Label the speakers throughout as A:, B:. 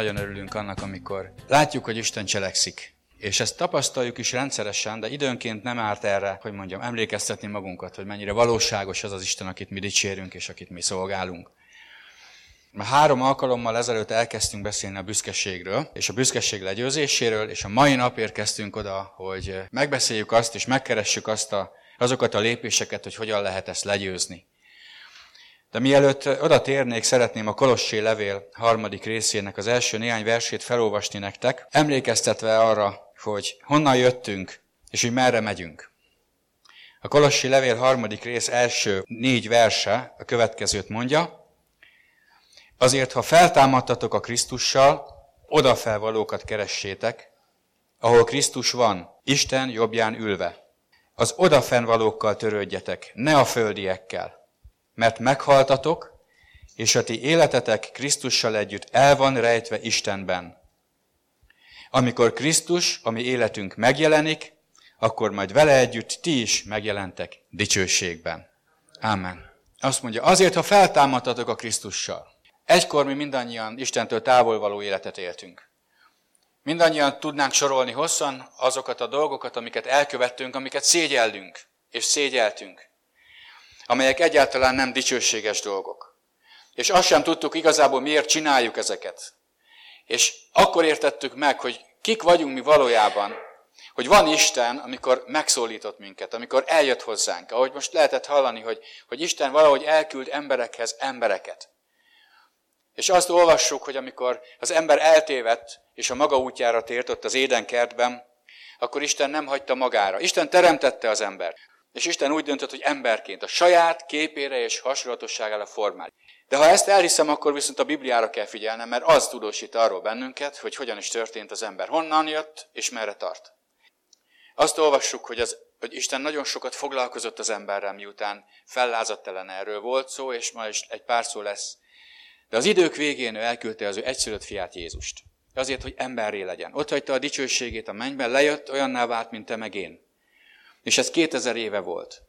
A: nagyon örülünk annak, amikor látjuk, hogy Isten cselekszik. És ezt tapasztaljuk is rendszeresen, de időnként nem árt erre, hogy mondjam, emlékeztetni magunkat, hogy mennyire valóságos az az Isten, akit mi dicsérünk, és akit mi szolgálunk. Már három alkalommal ezelőtt elkezdtünk beszélni a büszkeségről, és a büszkeség legyőzéséről, és a mai nap érkeztünk oda, hogy megbeszéljük azt, és megkeressük azt a, azokat a lépéseket, hogy hogyan lehet ezt legyőzni. De mielőtt oda térnék, szeretném a Kolossé levél harmadik részének az első néhány versét felolvasni nektek, emlékeztetve arra, hogy honnan jöttünk, és hogy merre megyünk. A Kolossi levél harmadik rész első négy verse a következőt mondja, Azért, ha feltámadtatok a Krisztussal, odafelvalókat keressétek, ahol Krisztus van, Isten jobbján ülve. Az odafennvalókkal törődjetek, ne a földiekkel, mert meghaltatok, és a ti életetek Krisztussal együtt el van rejtve Istenben. Amikor Krisztus, ami életünk megjelenik, akkor majd vele együtt ti is megjelentek dicsőségben. Amen. Azt mondja, azért, ha feltámadtatok a Krisztussal, Egykor mi mindannyian Istentől távol való életet éltünk. Mindannyian tudnánk sorolni hosszan azokat a dolgokat, amiket elkövettünk, amiket szégyellünk és szégyeltünk, amelyek egyáltalán nem dicsőséges dolgok. És azt sem tudtuk igazából, miért csináljuk ezeket. És akkor értettük meg, hogy kik vagyunk mi valójában, hogy van Isten, amikor megszólított minket, amikor eljött hozzánk. Ahogy most lehetett hallani, hogy, hogy Isten valahogy elküld emberekhez embereket. És azt olvassuk, hogy amikor az ember eltévedt, és a maga útjára tért ott az édenkertben, akkor Isten nem hagyta magára. Isten teremtette az embert. És Isten úgy döntött, hogy emberként a saját képére és hasonlatosságára formál. De ha ezt elhiszem, akkor viszont a Bibliára kell figyelnem, mert az tudósít arról bennünket, hogy hogyan is történt az ember, honnan jött és merre tart. Azt olvassuk, hogy, az, hogy Isten nagyon sokat foglalkozott az emberrel, miután fellázadt ellen erről volt szó, és ma is egy pár szó lesz de az idők végén ő elküldte az ő egyszülött fiát Jézust. Azért, hogy emberré legyen. Ott hagyta a dicsőségét a mennyben, lejött, olyanná vált, mint te meg én. És ez 2000 éve volt.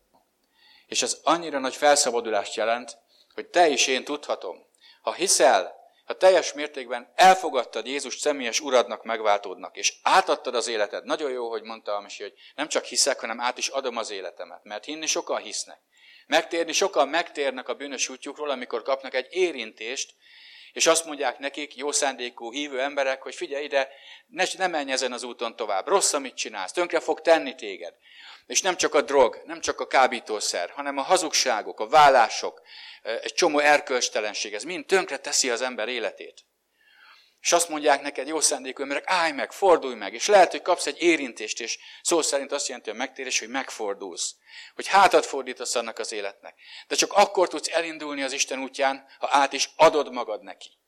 A: És ez annyira nagy felszabadulást jelent, hogy te is én tudhatom. Ha hiszel, ha teljes mértékben elfogadtad Jézus személyes uradnak, megváltódnak, és átadtad az életed, nagyon jó, hogy mondta a hogy nem csak hiszek, hanem át is adom az életemet, mert hinni sokan hisznek. Megtérni sokan megtérnek a bűnös útjukról, amikor kapnak egy érintést, és azt mondják nekik, jó szándékú hívő emberek, hogy figyelj ide, ne, ne menj ezen az úton tovább, rossz, amit csinálsz, tönkre fog tenni téged. És nem csak a drog, nem csak a kábítószer, hanem a hazugságok, a vállások, egy csomó erkölcstelenség, ez mind tönkre teszi az ember életét. És azt mondják neked, jó szándékú emberek, állj meg, fordulj meg, és lehet, hogy kapsz egy érintést, és szó szerint azt jelenti a megtérés, hogy megfordulsz. Hogy hátat fordítasz annak az életnek. De csak akkor tudsz elindulni az Isten útján, ha át is adod magad neki.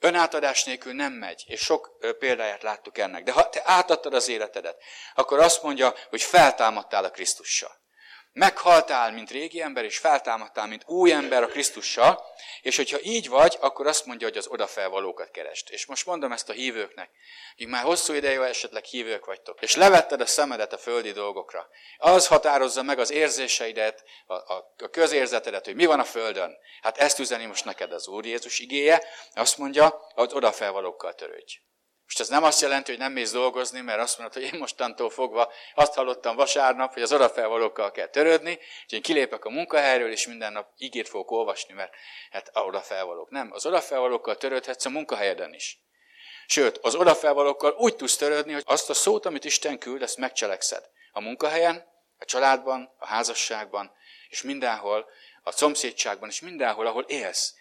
A: Önátadás nélkül nem megy, és sok példáját láttuk ennek. De ha te átadtad az életedet, akkor azt mondja, hogy feltámadtál a Krisztussal. Meghaltál, mint régi ember, és feltámadtál, mint új ember a Krisztussal, és hogyha így vagy, akkor azt mondja, hogy az odafelvalókat kerest. És most mondom ezt a hívőknek, akik már hosszú ideje esetleg hívők vagytok, és levetted a szemedet a földi dolgokra. Az határozza meg az érzéseidet, a, a, a közérzetedet, hogy mi van a földön. Hát ezt üzeni most neked az Úr Jézus igéje, azt mondja, hogy odafelvalókkal törődj. Most ez nem azt jelenti, hogy nem mész dolgozni, mert azt mondod, hogy én mostantól fogva azt hallottam vasárnap, hogy az odafelvalókkal kell törődni, és én kilépek a munkahelyről, és minden nap ígét fogok olvasni, mert hát odafelvalók. Nem, az odafelvalókkal törődhetsz a munkahelyeden is. Sőt, az odafelvalókkal úgy tudsz törődni, hogy azt a szót, amit Isten küld, ezt megcselekszed. A munkahelyen, a családban, a házasságban, és mindenhol, a szomszédságban, és mindenhol, ahol élsz.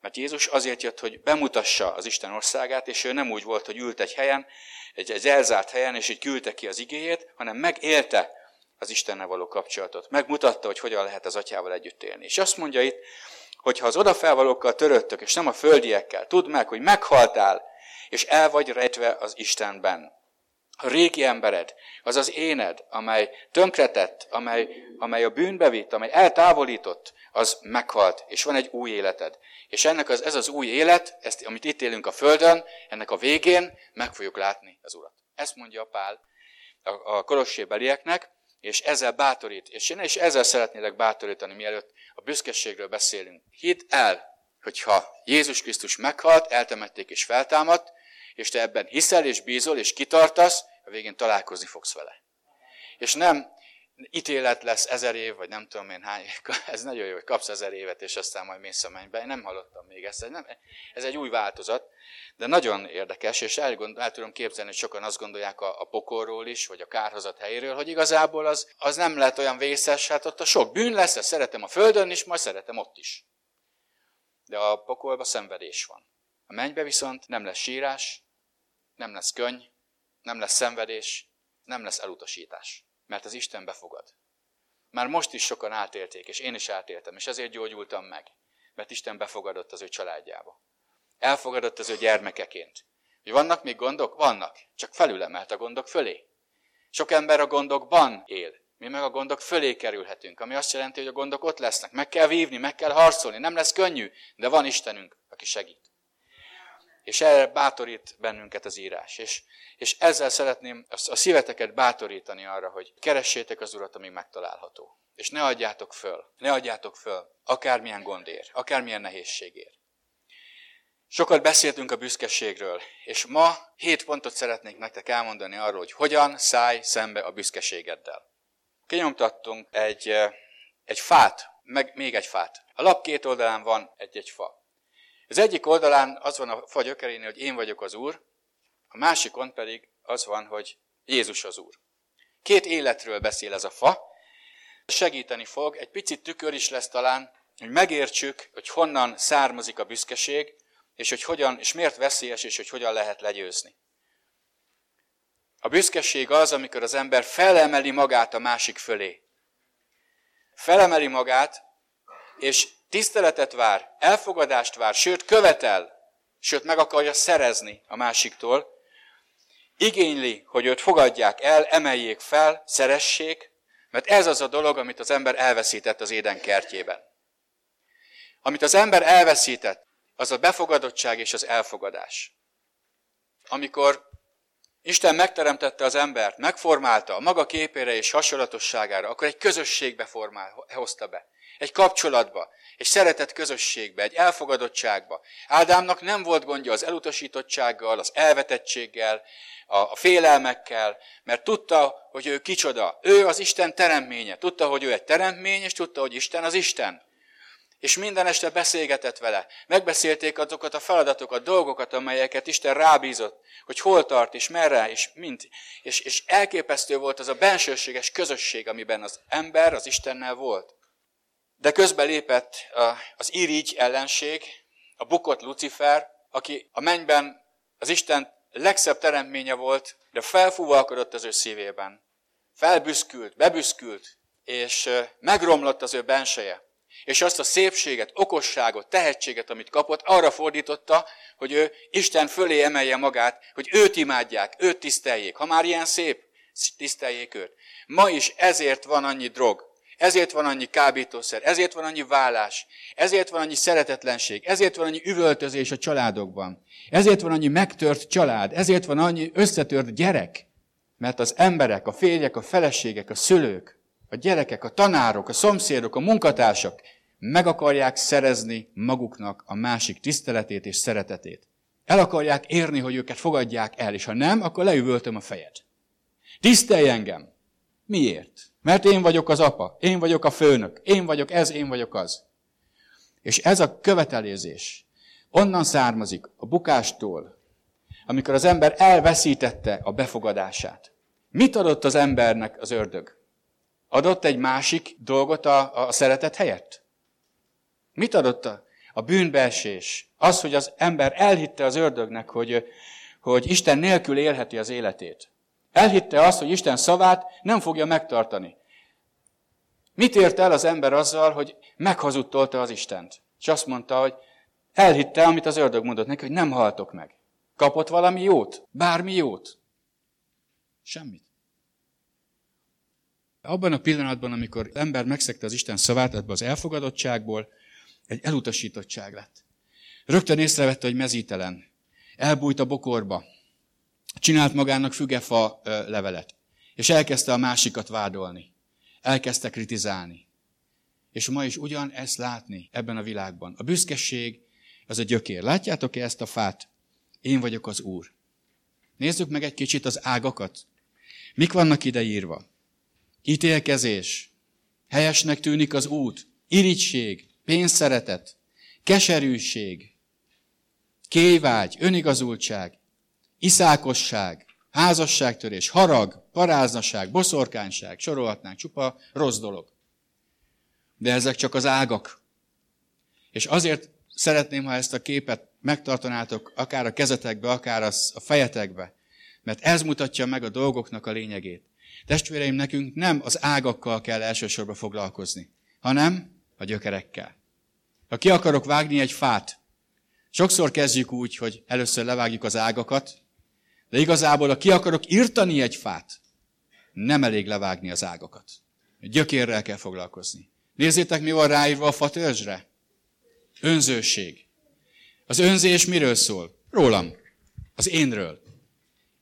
A: Mert Jézus azért jött, hogy bemutassa az Isten országát, és ő nem úgy volt, hogy ült egy helyen, egy, egy elzárt helyen, és így küldte ki az igéjét, hanem megélte az Istennel való kapcsolatot. Megmutatta, hogy hogyan lehet az atyával együtt élni. És azt mondja itt, hogy ha az odafelvalókkal töröttök, és nem a földiekkel, tudd meg, hogy meghaltál, és el vagy rejtve az Istenben. A régi embered, az az éned, amely tönkretett, amely, amely a bűnbe vitt, amely eltávolított, az meghalt, és van egy új életed. És ennek az, ez az új élet, ezt, amit itt élünk a Földön, ennek a végén meg fogjuk látni az Urat. Ezt mondja Pál a, a kolossébelieknek, és ezzel bátorít. És én is ezzel szeretnélek bátorítani, mielőtt a büszkeségről beszélünk. Hidd el, hogyha Jézus Krisztus meghalt, eltemették és feltámadt, és te ebben hiszel és bízol és kitartasz, a végén találkozni fogsz vele. És nem ítélet lesz ezer év, vagy nem tudom én hány, ez nagyon jó, hogy kapsz ezer évet, és aztán majd mész a mennybe. Én nem hallottam még ezt, nem, ez egy új változat, de nagyon érdekes, és el, el tudom képzelni, hogy sokan azt gondolják a, a pokorról is, vagy a kárhozat helyéről, hogy igazából az, az nem lehet olyan vészes, hát ott a sok bűn lesz, ezt szeretem a földön is, majd szeretem ott is. De a pokolba szenvedés van. A mennybe viszont nem lesz sírás, nem lesz könny, nem lesz szenvedés, nem lesz elutasítás mert az Isten befogad. Már most is sokan átélték, és én is átéltem, és ezért gyógyultam meg, mert Isten befogadott az ő családjába. Elfogadott az ő gyermekeként. Hogy vannak még gondok? Vannak. Csak felülemelt a gondok fölé. Sok ember a gondokban él. Mi meg a gondok fölé kerülhetünk, ami azt jelenti, hogy a gondok ott lesznek. Meg kell vívni, meg kell harcolni. Nem lesz könnyű, de van Istenünk, aki segít. És erre bátorít bennünket az írás. És, és ezzel szeretném a szíveteket bátorítani arra, hogy keressétek az Urat, amíg megtalálható. És ne adjátok föl, ne adjátok föl, akármilyen gondért, akármilyen nehézségért. Sokat beszéltünk a büszkeségről, és ma hét pontot szeretnék nektek elmondani arról, hogy hogyan szállj szembe a büszkeségeddel. Kinyomtattunk egy, eh, egy fát, meg még egy fát. A lap két oldalán van egy-egy fa. Az egyik oldalán az van a fa gyökerénél, hogy én vagyok az Úr, a másikon pedig az van, hogy Jézus az Úr. Két életről beszél ez a fa, segíteni fog, egy picit tükör is lesz talán, hogy megértsük, hogy honnan származik a büszkeség, és hogy hogyan, és miért veszélyes, és hogy hogyan lehet legyőzni. A büszkeség az, amikor az ember felemeli magát a másik fölé. Felemeli magát, és tiszteletet vár, elfogadást vár, sőt követel, sőt meg akarja szerezni a másiktól, igényli, hogy őt fogadják el, emeljék fel, szeressék, mert ez az a dolog, amit az ember elveszített az éden kertjében. Amit az ember elveszített, az a befogadottság és az elfogadás. Amikor Isten megteremtette az embert, megformálta a maga képére és hasonlatosságára, akkor egy közösségbe formál, hozta be. Egy kapcsolatba, egy szeretett közösségbe, egy elfogadottságba. Ádámnak nem volt gondja az elutasítottsággal, az elvetettséggel, a félelmekkel, mert tudta, hogy ő kicsoda. Ő az Isten teremménye. Tudta, hogy ő egy teremtmény, és tudta, hogy Isten az Isten. És minden este beszélgetett vele. Megbeszélték azokat a feladatokat, dolgokat, amelyeket Isten rábízott, hogy hol tart, és merre, és mint. És, és elképesztő volt az a bensőséges közösség, amiben az ember az Istennel volt. De közben lépett az irigy ellenség, a bukott Lucifer, aki a mennyben az Isten legszebb teremtménye volt, de felfúvalkodott az ő szívében. Felbüszkült, bebüszkült, és megromlott az ő benseje. És azt a szépséget, okosságot, tehetséget, amit kapott, arra fordította, hogy ő Isten fölé emelje magát, hogy őt imádják, őt tiszteljék. Ha már ilyen szép, tiszteljék őt. Ma is ezért van annyi drog, ezért van annyi kábítószer, ezért van annyi vállás, ezért van annyi szeretetlenség, ezért van annyi üvöltözés a családokban, ezért van annyi megtört család, ezért van annyi összetört gyerek, mert az emberek, a férjek, a feleségek, a szülők, a gyerekek, a tanárok, a szomszédok, a munkatársak meg akarják szerezni maguknak a másik tiszteletét és szeretetét. El akarják érni, hogy őket fogadják el, és ha nem, akkor leüvöltöm a fejed. Tisztelj engem! Miért? Mert én vagyok az apa, én vagyok a főnök, én vagyok ez, én vagyok az. És ez a követelézés onnan származik, a bukástól, amikor az ember elveszítette a befogadását. Mit adott az embernek az ördög? Adott egy másik dolgot a, a szeretet helyett? Mit adott a, a bűnbeesés? Az, hogy az ember elhitte az ördögnek, hogy, hogy Isten nélkül élheti az életét. Elhitte azt, hogy Isten szavát nem fogja megtartani. Mit ért el az ember azzal, hogy meghazudtolta az Istent? És azt mondta, hogy elhitte, amit az ördög mondott neki, hogy nem haltok meg. Kapott valami jót? Bármi jót? Semmit. Abban a pillanatban, amikor ember megszegte az Isten szavát, ebbe az elfogadottságból egy elutasítottság lett. Rögtön észrevette, hogy mezítelen. Elbújt a bokorba. Csinált magának fügefa levelet. És elkezdte a másikat vádolni. Elkezdte kritizálni. És ma is ugyan ezt látni ebben a világban. A büszkeség az a gyökér. Látjátok-e ezt a fát? Én vagyok az Úr. Nézzük meg egy kicsit az ágakat. Mik vannak ide írva? Ítélkezés. Helyesnek tűnik az út. Irigység. Pénzszeretet. Keserűség. Kévágy. Önigazultság. Iszákosság. Házasságtörés. Harag. Paráznaság. Boszorkányság. Sorolhatnánk. Csupa rossz dolog. De ezek csak az ágak. És azért szeretném, ha ezt a képet megtartanátok akár a kezetekbe, akár a fejetekbe, mert ez mutatja meg a dolgoknak a lényegét. Testvéreim, nekünk nem az ágakkal kell elsősorban foglalkozni, hanem a gyökerekkel. Ha ki akarok vágni egy fát, sokszor kezdjük úgy, hogy először levágjuk az ágakat, de igazából, ha ki akarok írtani egy fát, nem elég levágni az ágakat. Gyökérrel kell foglalkozni. Nézzétek, mi van ráírva a fatörzsre. Önzőség. Az önzés miről szól? Rólam. Az énről.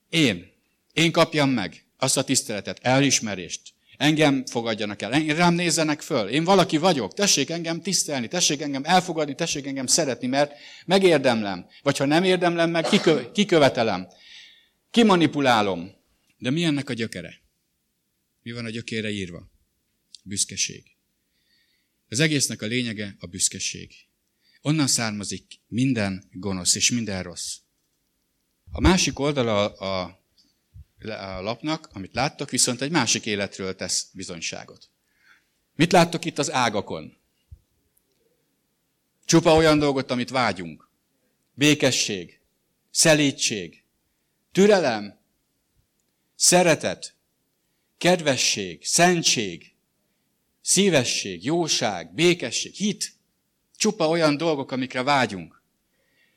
A: Én. Én kapjam meg azt a tiszteletet, elismerést. Engem fogadjanak el, én rám nézzenek föl. Én valaki vagyok, tessék engem tisztelni, tessék engem elfogadni, tessék engem szeretni, mert megérdemlem. Vagy ha nem érdemlem meg, kikö, kikövetelem. Kimanipulálom. De mi ennek a gyökere? Mi van a gyökére írva? Büszkeség. Az egésznek a lényege a büszkeség. Onnan származik minden gonosz és minden rossz. A másik oldala a, a lapnak, amit láttok, viszont egy másik életről tesz bizonyságot. Mit láttok itt az ágakon? Csupa olyan dolgot, amit vágyunk. Békesség, szelítség, türelem, szeretet, kedvesség, szentség, szívesség, jóság, békesség, hit. Csupa olyan dolgok, amikre vágyunk.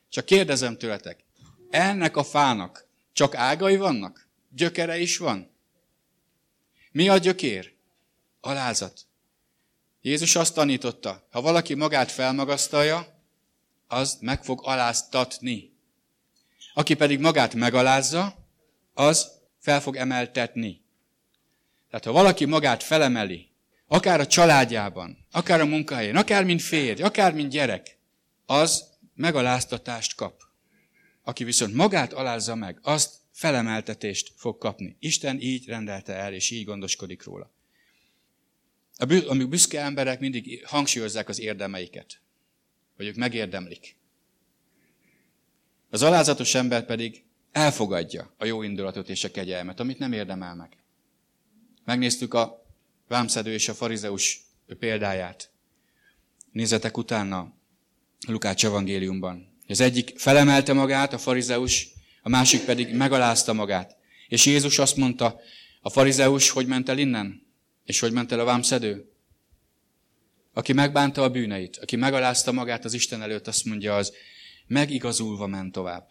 A: Csak kérdezem tőletek, ennek a fának csak ágai vannak? Gyökere is van? Mi a gyökér? Alázat. Jézus azt tanította, ha valaki magát felmagasztalja, az meg fog aláztatni. Aki pedig magát megalázza, az fel fog emeltetni. Tehát ha valaki magát felemeli, akár a családjában, akár a munkahelyén, akár mint férj, akár mint gyerek, az megaláztatást kap. Aki viszont magát alázza meg, azt felemeltetést fog kapni. Isten így rendelte el, és így gondoskodik róla. A büszke emberek mindig hangsúlyozzák az érdemeiket, hogy ők megérdemlik. Az alázatos ember pedig elfogadja a jó indulatot és a kegyelmet, amit nem érdemel meg. Megnéztük a vámszedő és a farizeus példáját. Nézzetek utána Lukács evangéliumban. Az egyik felemelte magát, a farizeus, a másik pedig megalázta magát. És Jézus azt mondta, a farizeus hogy ment el innen? És hogy ment el a vámszedő? Aki megbánta a bűneit, aki megalázta magát az Isten előtt, azt mondja az, megigazulva ment tovább.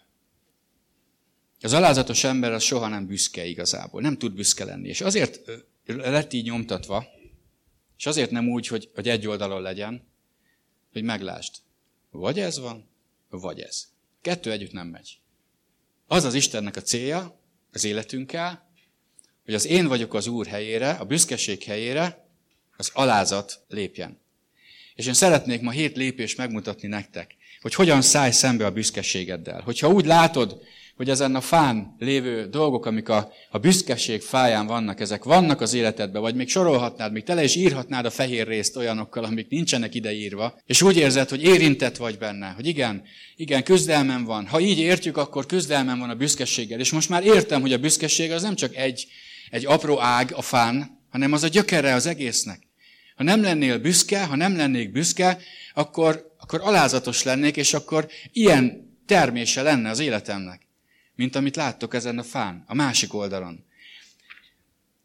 A: Az alázatos ember az soha nem büszke igazából, nem tud büszke lenni. És azért lett így nyomtatva, és azért nem úgy, hogy, hogy egy oldalon legyen, hogy meglásd. Vagy ez van, vagy ez. Kettő együtt nem megy. Az az Istennek a célja az életünkkel, hogy az én vagyok az Úr helyére, a büszkeség helyére, az alázat lépjen. És én szeretnék ma hét lépést megmutatni nektek, hogy hogyan szállj szembe a büszkeségeddel. Hogyha úgy látod, hogy ezen a fán lévő dolgok, amik a, a büszkeség fáján vannak, ezek vannak az életedben, vagy még sorolhatnád, még tele is írhatnád a fehér részt olyanokkal, amik nincsenek ideírva, és úgy érzed, hogy érintett vagy benne, hogy igen, igen, küzdelmem van. Ha így értjük, akkor küzdelmem van a büszkeséggel. És most már értem, hogy a büszkeség az nem csak egy, egy apró ág a fán, hanem az a gyökere az egésznek. Ha nem lennél büszke, ha nem lennék büszke, akkor, akkor alázatos lennék, és akkor ilyen termése lenne az életemnek mint amit láttok ezen a fán, a másik oldalon.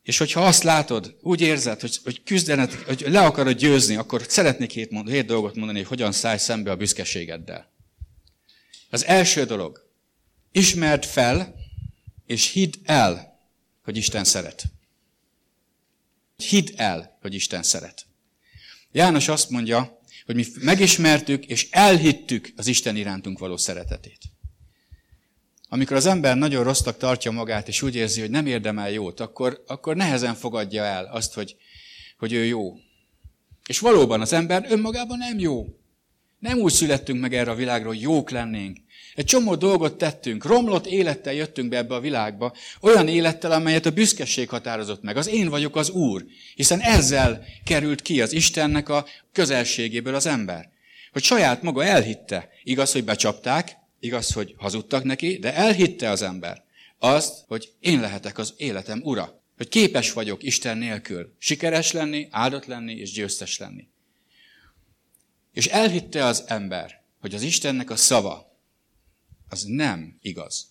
A: És hogyha azt látod, úgy érzed, hogy, hogy küzdenet, hogy le akarod győzni, akkor szeretnék hét, mond, hét dolgot mondani, hogy hogyan szállj szembe a büszkeségeddel. Az első dolog, ismerd fel, és hidd el, hogy Isten szeret. Hidd el, hogy Isten szeret. János azt mondja, hogy mi megismertük és elhittük az Isten irántunk való szeretetét. Amikor az ember nagyon rossznak tartja magát, és úgy érzi, hogy nem érdemel jót, akkor, akkor nehezen fogadja el azt, hogy, hogy ő jó. És valóban az ember önmagában nem jó. Nem úgy születtünk meg erre a világra, hogy jók lennénk. Egy csomó dolgot tettünk, romlott élettel jöttünk be ebbe a világba, olyan élettel, amelyet a büszkeség határozott meg. Az én vagyok az Úr, hiszen ezzel került ki az Istennek a közelségéből az ember. Hogy saját maga elhitte. Igaz, hogy becsapták, igaz, hogy hazudtak neki, de elhitte az ember azt, hogy én lehetek az életem ura. Hogy képes vagyok Isten nélkül sikeres lenni, áldott lenni és győztes lenni. És elhitte az ember, hogy az Istennek a szava, az nem igaz.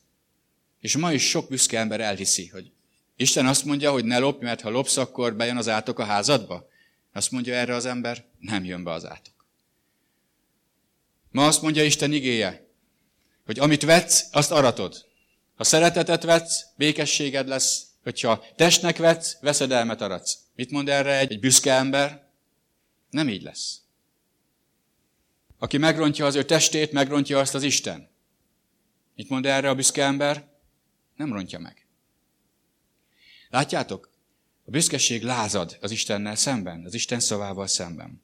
A: És ma is sok büszke ember elhiszi, hogy Isten azt mondja, hogy ne lopj, mert ha lopsz, akkor bejön az átok a házadba. Azt mondja erre az ember, nem jön be az átok. Ma azt mondja Isten igéje, hogy amit vetsz, azt aratod. Ha szeretetet vetsz, békességed lesz, hogyha testnek vetsz, veszedelmet aratsz. Mit mond erre egy, egy büszke ember? Nem így lesz. Aki megrontja az ő testét, megrontja azt az Isten. Mit mond erre a büszke ember? Nem rontja meg. Látjátok? A büszkeség lázad az Istennel szemben, az Isten szavával szemben.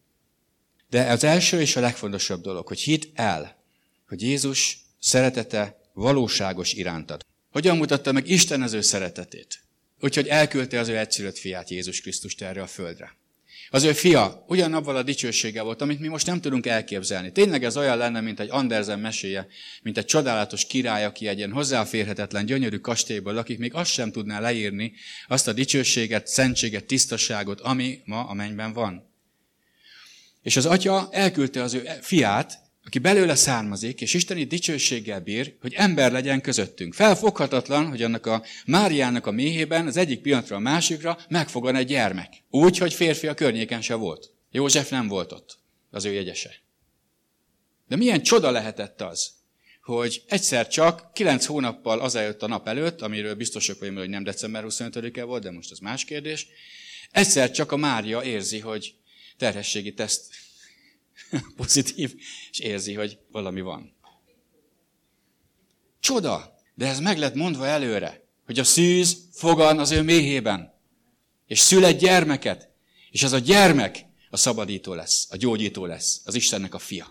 A: De az első és a legfontosabb dolog, hogy hidd el, hogy Jézus szeretete valóságos irántad. Hogyan mutatta meg Isten az ő szeretetét? Úgyhogy elküldte az ő egyszülött fiát Jézus Krisztust erre a földre. Az ő fia ugyanabban a dicsősége volt, amit mi most nem tudunk elképzelni. Tényleg ez olyan lenne, mint egy Andersen meséje, mint egy csodálatos király, aki egy ilyen hozzáférhetetlen, gyönyörű kastélyból lakik, még azt sem tudná leírni, azt a dicsőséget, szentséget, tisztaságot, ami ma a mennyben van. És az atya elküldte az ő fiát, aki belőle származik, és isteni dicsőséggel bír, hogy ember legyen közöttünk. Felfoghatatlan, hogy annak a Máriának a méhében az egyik pillanatra a másikra megfogan egy gyermek. Úgy, hogy férfi a környéken se volt. József nem volt ott, az ő jegyese. De milyen csoda lehetett az, hogy egyszer csak, kilenc hónappal azelőtt a nap előtt, amiről biztosak vagyunk, hogy nem december 25-e volt, de most az más kérdés, egyszer csak a Mária érzi, hogy terhességi teszt pozitív, és érzi, hogy valami van. Csoda! De ez meg lett mondva előre, hogy a szűz fogan az ő méhében, és szül egy gyermeket, és az a gyermek a szabadító lesz, a gyógyító lesz, az Istennek a fia.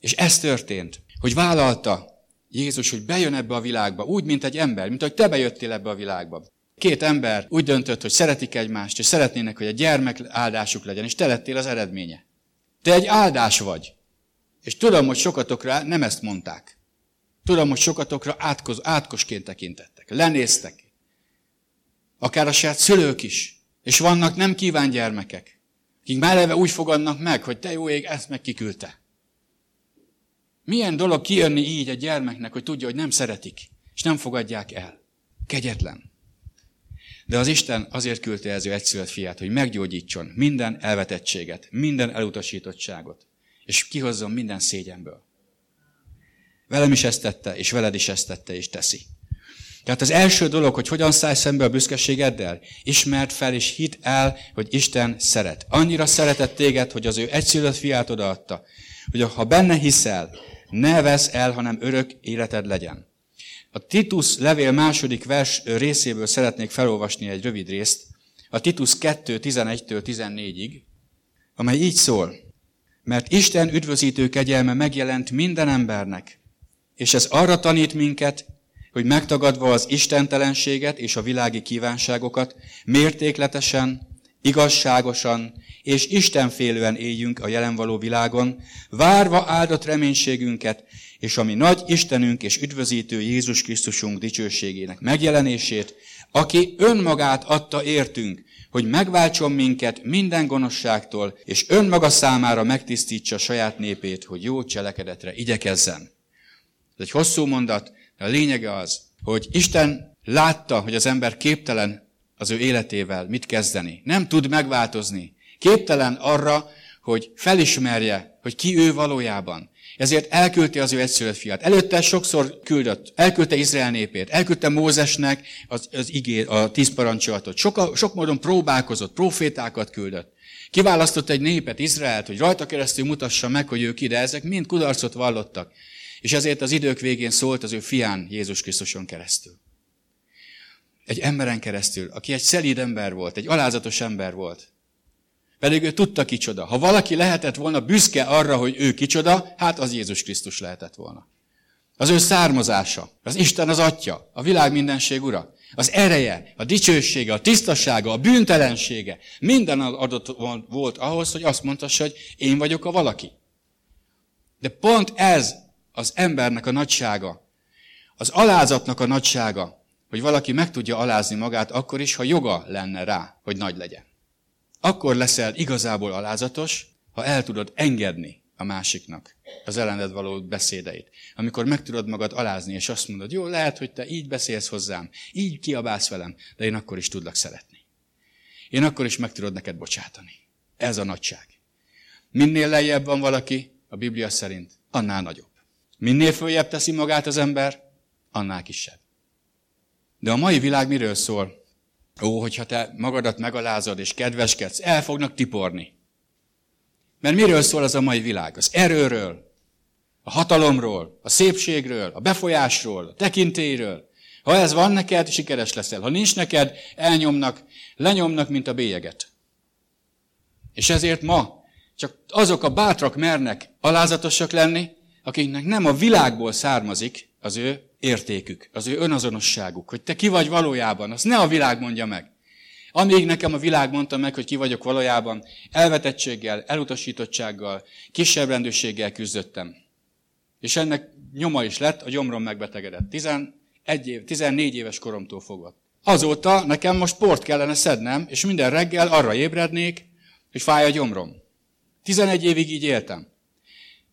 A: És ez történt, hogy vállalta Jézus, hogy bejön ebbe a világba, úgy, mint egy ember, mint hogy te bejöttél ebbe a világba. Két ember úgy döntött, hogy szeretik egymást, és szeretnének, hogy a gyermek áldásuk legyen, és te lettél az eredménye. Te egy áldás vagy. És tudom, hogy sokatokra nem ezt mondták. Tudom, hogy sokatokra átkos, átkosként tekintettek. Lenéztek. Akár a saját szülők is. És vannak nem kíván gyermekek. Akik már úgy fogadnak meg, hogy te jó ég, ezt meg kiküldte. Milyen dolog kijönni így a gyermeknek, hogy tudja, hogy nem szeretik, és nem fogadják el. Kegyetlen. De az Isten azért küldte ez ő egyszülött fiát, hogy meggyógyítson minden elvetettséget, minden elutasítottságot, és kihozzon minden szégyenből. Velem is ezt tette, és veled is ezt tette, és teszi. Tehát az első dolog, hogy hogyan szállj szembe a büszkeségeddel, ismert fel és hidd el, hogy Isten szeret. Annyira szeretett téged, hogy az ő egyszülött fiát odaadta, hogy ha benne hiszel, ne vesz el, hanem örök életed legyen. A Titus levél második vers részéből szeretnék felolvasni egy rövid részt, a Titus 2, 11-től 14-ig, amely így szól, mert Isten üdvözítő kegyelme megjelent minden embernek, és ez arra tanít minket, hogy megtagadva az istentelenséget és a világi kívánságokat, mértékletesen, igazságosan és istenfélően éljünk a jelen való világon, várva áldott reménységünket, és ami nagy Istenünk és üdvözítő Jézus Krisztusunk dicsőségének megjelenését, aki önmagát adta értünk, hogy megváltson minket minden gonoszságtól, és önmaga számára megtisztítsa saját népét, hogy jó cselekedetre igyekezzen. Ez egy hosszú mondat, de a lényege az, hogy Isten látta, hogy az ember képtelen az ő életével mit kezdeni. Nem tud megváltozni. Képtelen arra, hogy felismerje, hogy ki ő valójában. Ezért elküldte az ő egyszülött fiat. Előtte sokszor küldött, elküldte Izrael népét, elküldte Mózesnek az, az igé, a tíz parancsolatot. Sok, sok módon próbálkozott, profétákat küldött. Kiválasztott egy népet, Izraelt, hogy rajta keresztül mutassa meg, hogy ők ide, ezek mind kudarcot vallottak. És ezért az idők végén szólt az ő fián Jézus Krisztuson keresztül. Egy emberen keresztül, aki egy szelíd ember volt, egy alázatos ember volt. Pedig ő tudta kicsoda. Ha valaki lehetett volna büszke arra, hogy ő kicsoda, hát az Jézus Krisztus lehetett volna. Az ő származása, az Isten az Atya, a világ mindenség ura, az ereje, a dicsősége, a tisztasága, a bűntelensége, minden adott volt ahhoz, hogy azt mondhassa, hogy én vagyok a valaki. De pont ez az embernek a nagysága, az alázatnak a nagysága, hogy valaki meg tudja alázni magát akkor is, ha joga lenne rá, hogy nagy legyen. Akkor leszel igazából alázatos, ha el tudod engedni a másiknak az ellened való beszédeit. Amikor meg tudod magad alázni, és azt mondod, jó, lehet, hogy te így beszélsz hozzám, így kiabálsz velem, de én akkor is tudlak szeretni. Én akkor is meg tudod neked bocsátani. Ez a nagyság. Minél lejjebb van valaki, a Biblia szerint, annál nagyobb. Minél följebb teszi magát az ember, annál kisebb. De a mai világ miről szól? Ó, hogyha te magadat megalázod és kedveskedsz, el fognak tiporni. Mert miről szól az a mai világ? Az erőről, a hatalomról, a szépségről, a befolyásról, a tekintélyről. Ha ez van neked, sikeres leszel. Ha nincs neked, elnyomnak, lenyomnak, mint a bélyeget. És ezért ma csak azok a bátrak mernek alázatosak lenni, akiknek nem a világból származik az ő értékük, az ő önazonosságuk, hogy te ki vagy valójában, azt ne a világ mondja meg. Amíg nekem a világ mondta meg, hogy ki vagyok valójában, elvetettséggel, elutasítottsággal, kisebb rendőrséggel küzdöttem. És ennek nyoma is lett, a gyomrom megbetegedett. 11 év, 14 éves koromtól fogva. Azóta nekem most sport kellene szednem, és minden reggel arra ébrednék, hogy fáj a gyomrom. 11 évig így éltem.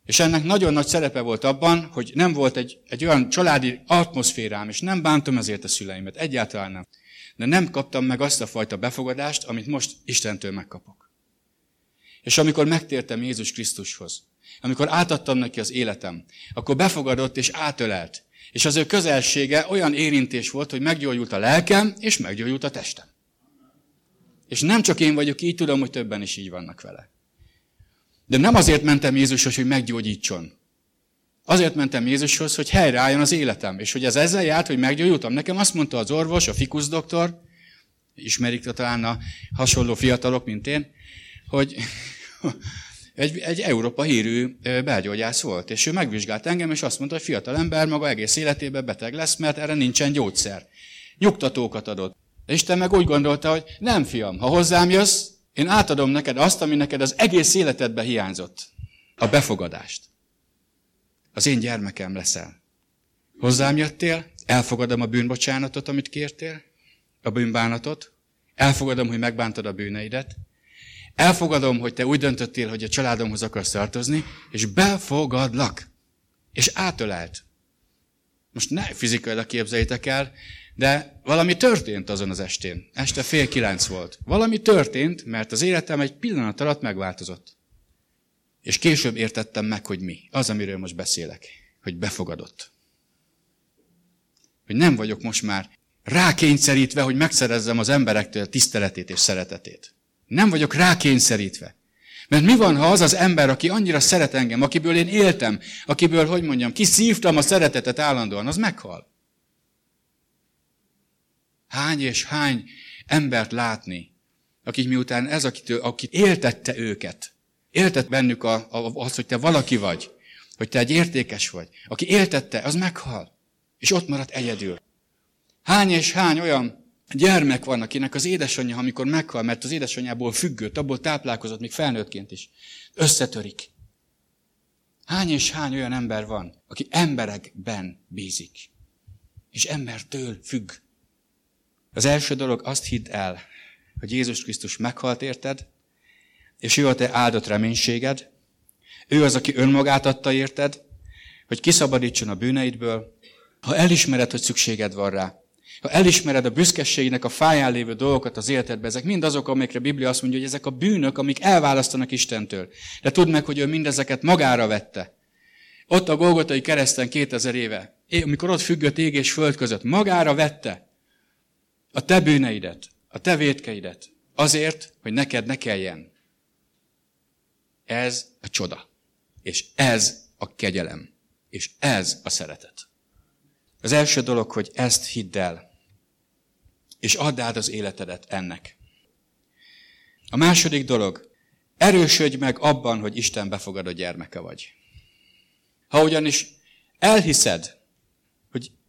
A: És ennek nagyon nagy szerepe volt abban, hogy nem volt egy, egy olyan családi atmoszférám, és nem bántom ezért a szüleimet, egyáltalán nem. De nem kaptam meg azt a fajta befogadást, amit most Istentől megkapok. És amikor megtértem Jézus Krisztushoz, amikor átadtam neki az életem, akkor befogadott és átölelt. És az ő közelsége olyan érintés volt, hogy meggyógyult a lelkem, és meggyógyult a testem. És nem csak én vagyok így, tudom, hogy többen is így vannak vele. De nem azért mentem Jézushoz, hogy meggyógyítson. Azért mentem Jézushoz, hogy helyreálljon az életem. És hogy ez ezzel járt, hogy meggyógyultam. Nekem azt mondta az orvos, a fikusz doktor, ismerik talán a hasonló fiatalok, mint én, hogy egy, egy Európa hírű belgyógyász volt, és ő megvizsgált engem, és azt mondta, hogy fiatal ember maga egész életében beteg lesz, mert erre nincsen gyógyszer. Nyugtatókat adott. Isten meg úgy gondolta, hogy nem fiam, ha hozzám jössz, én átadom neked azt, ami neked az egész életedben hiányzott. A befogadást. Az én gyermekem leszel. Hozzám jöttél, elfogadom a bűnbocsánatot, amit kértél, a bűnbánatot, elfogadom, hogy megbántad a bűneidet, elfogadom, hogy te úgy döntöttél, hogy a családomhoz akarsz tartozni, és befogadlak. És átölelt. Most ne fizikailag képzeljétek el, de valami történt azon az estén. Este fél kilenc volt. Valami történt, mert az életem egy pillanat alatt megváltozott. És később értettem meg, hogy mi. Az, amiről most beszélek. Hogy befogadott. Hogy nem vagyok most már rákényszerítve, hogy megszerezzem az emberektől tiszteletét és szeretetét. Nem vagyok rákényszerítve. Mert mi van, ha az az ember, aki annyira szeret engem, akiből én éltem, akiből, hogy mondjam, kiszívtam a szeretetet állandóan, az meghal. Hány és hány embert látni, akik miután ez, akit éltette őket, éltett bennük a, a, az, hogy te valaki vagy, hogy te egy értékes vagy, aki éltette, az meghal, és ott maradt egyedül. Hány és hány olyan gyermek van, akinek az édesanyja, amikor meghal, mert az édesanyjából függött, abból táplálkozott, még felnőttként is, összetörik. Hány és hány olyan ember van, aki emberekben bízik, és embertől függ. Az első dolog, azt hidd el, hogy Jézus Krisztus meghalt érted, és ő a te áldott reménységed, ő az, aki önmagát adta érted, hogy kiszabadítson a bűneidből, ha elismered, hogy szükséged van rá, ha elismered a büszkeségnek a fáján lévő dolgokat az életedben, ezek mind azok, amikre a Biblia azt mondja, hogy ezek a bűnök, amik elválasztanak Istentől. De tudd meg, hogy ő mindezeket magára vette. Ott a Golgotai kereszten 2000 éve, amikor ott függött ég és föld között, magára vette a te bűneidet, a te védkeidet, azért, hogy neked ne kelljen. Ez a csoda. És ez a kegyelem. És ez a szeretet. Az első dolog, hogy ezt hidd el, és add át az életedet ennek. A második dolog, Erősödj meg abban, hogy Isten befogadó gyermeke vagy. Ha ugyanis elhiszed,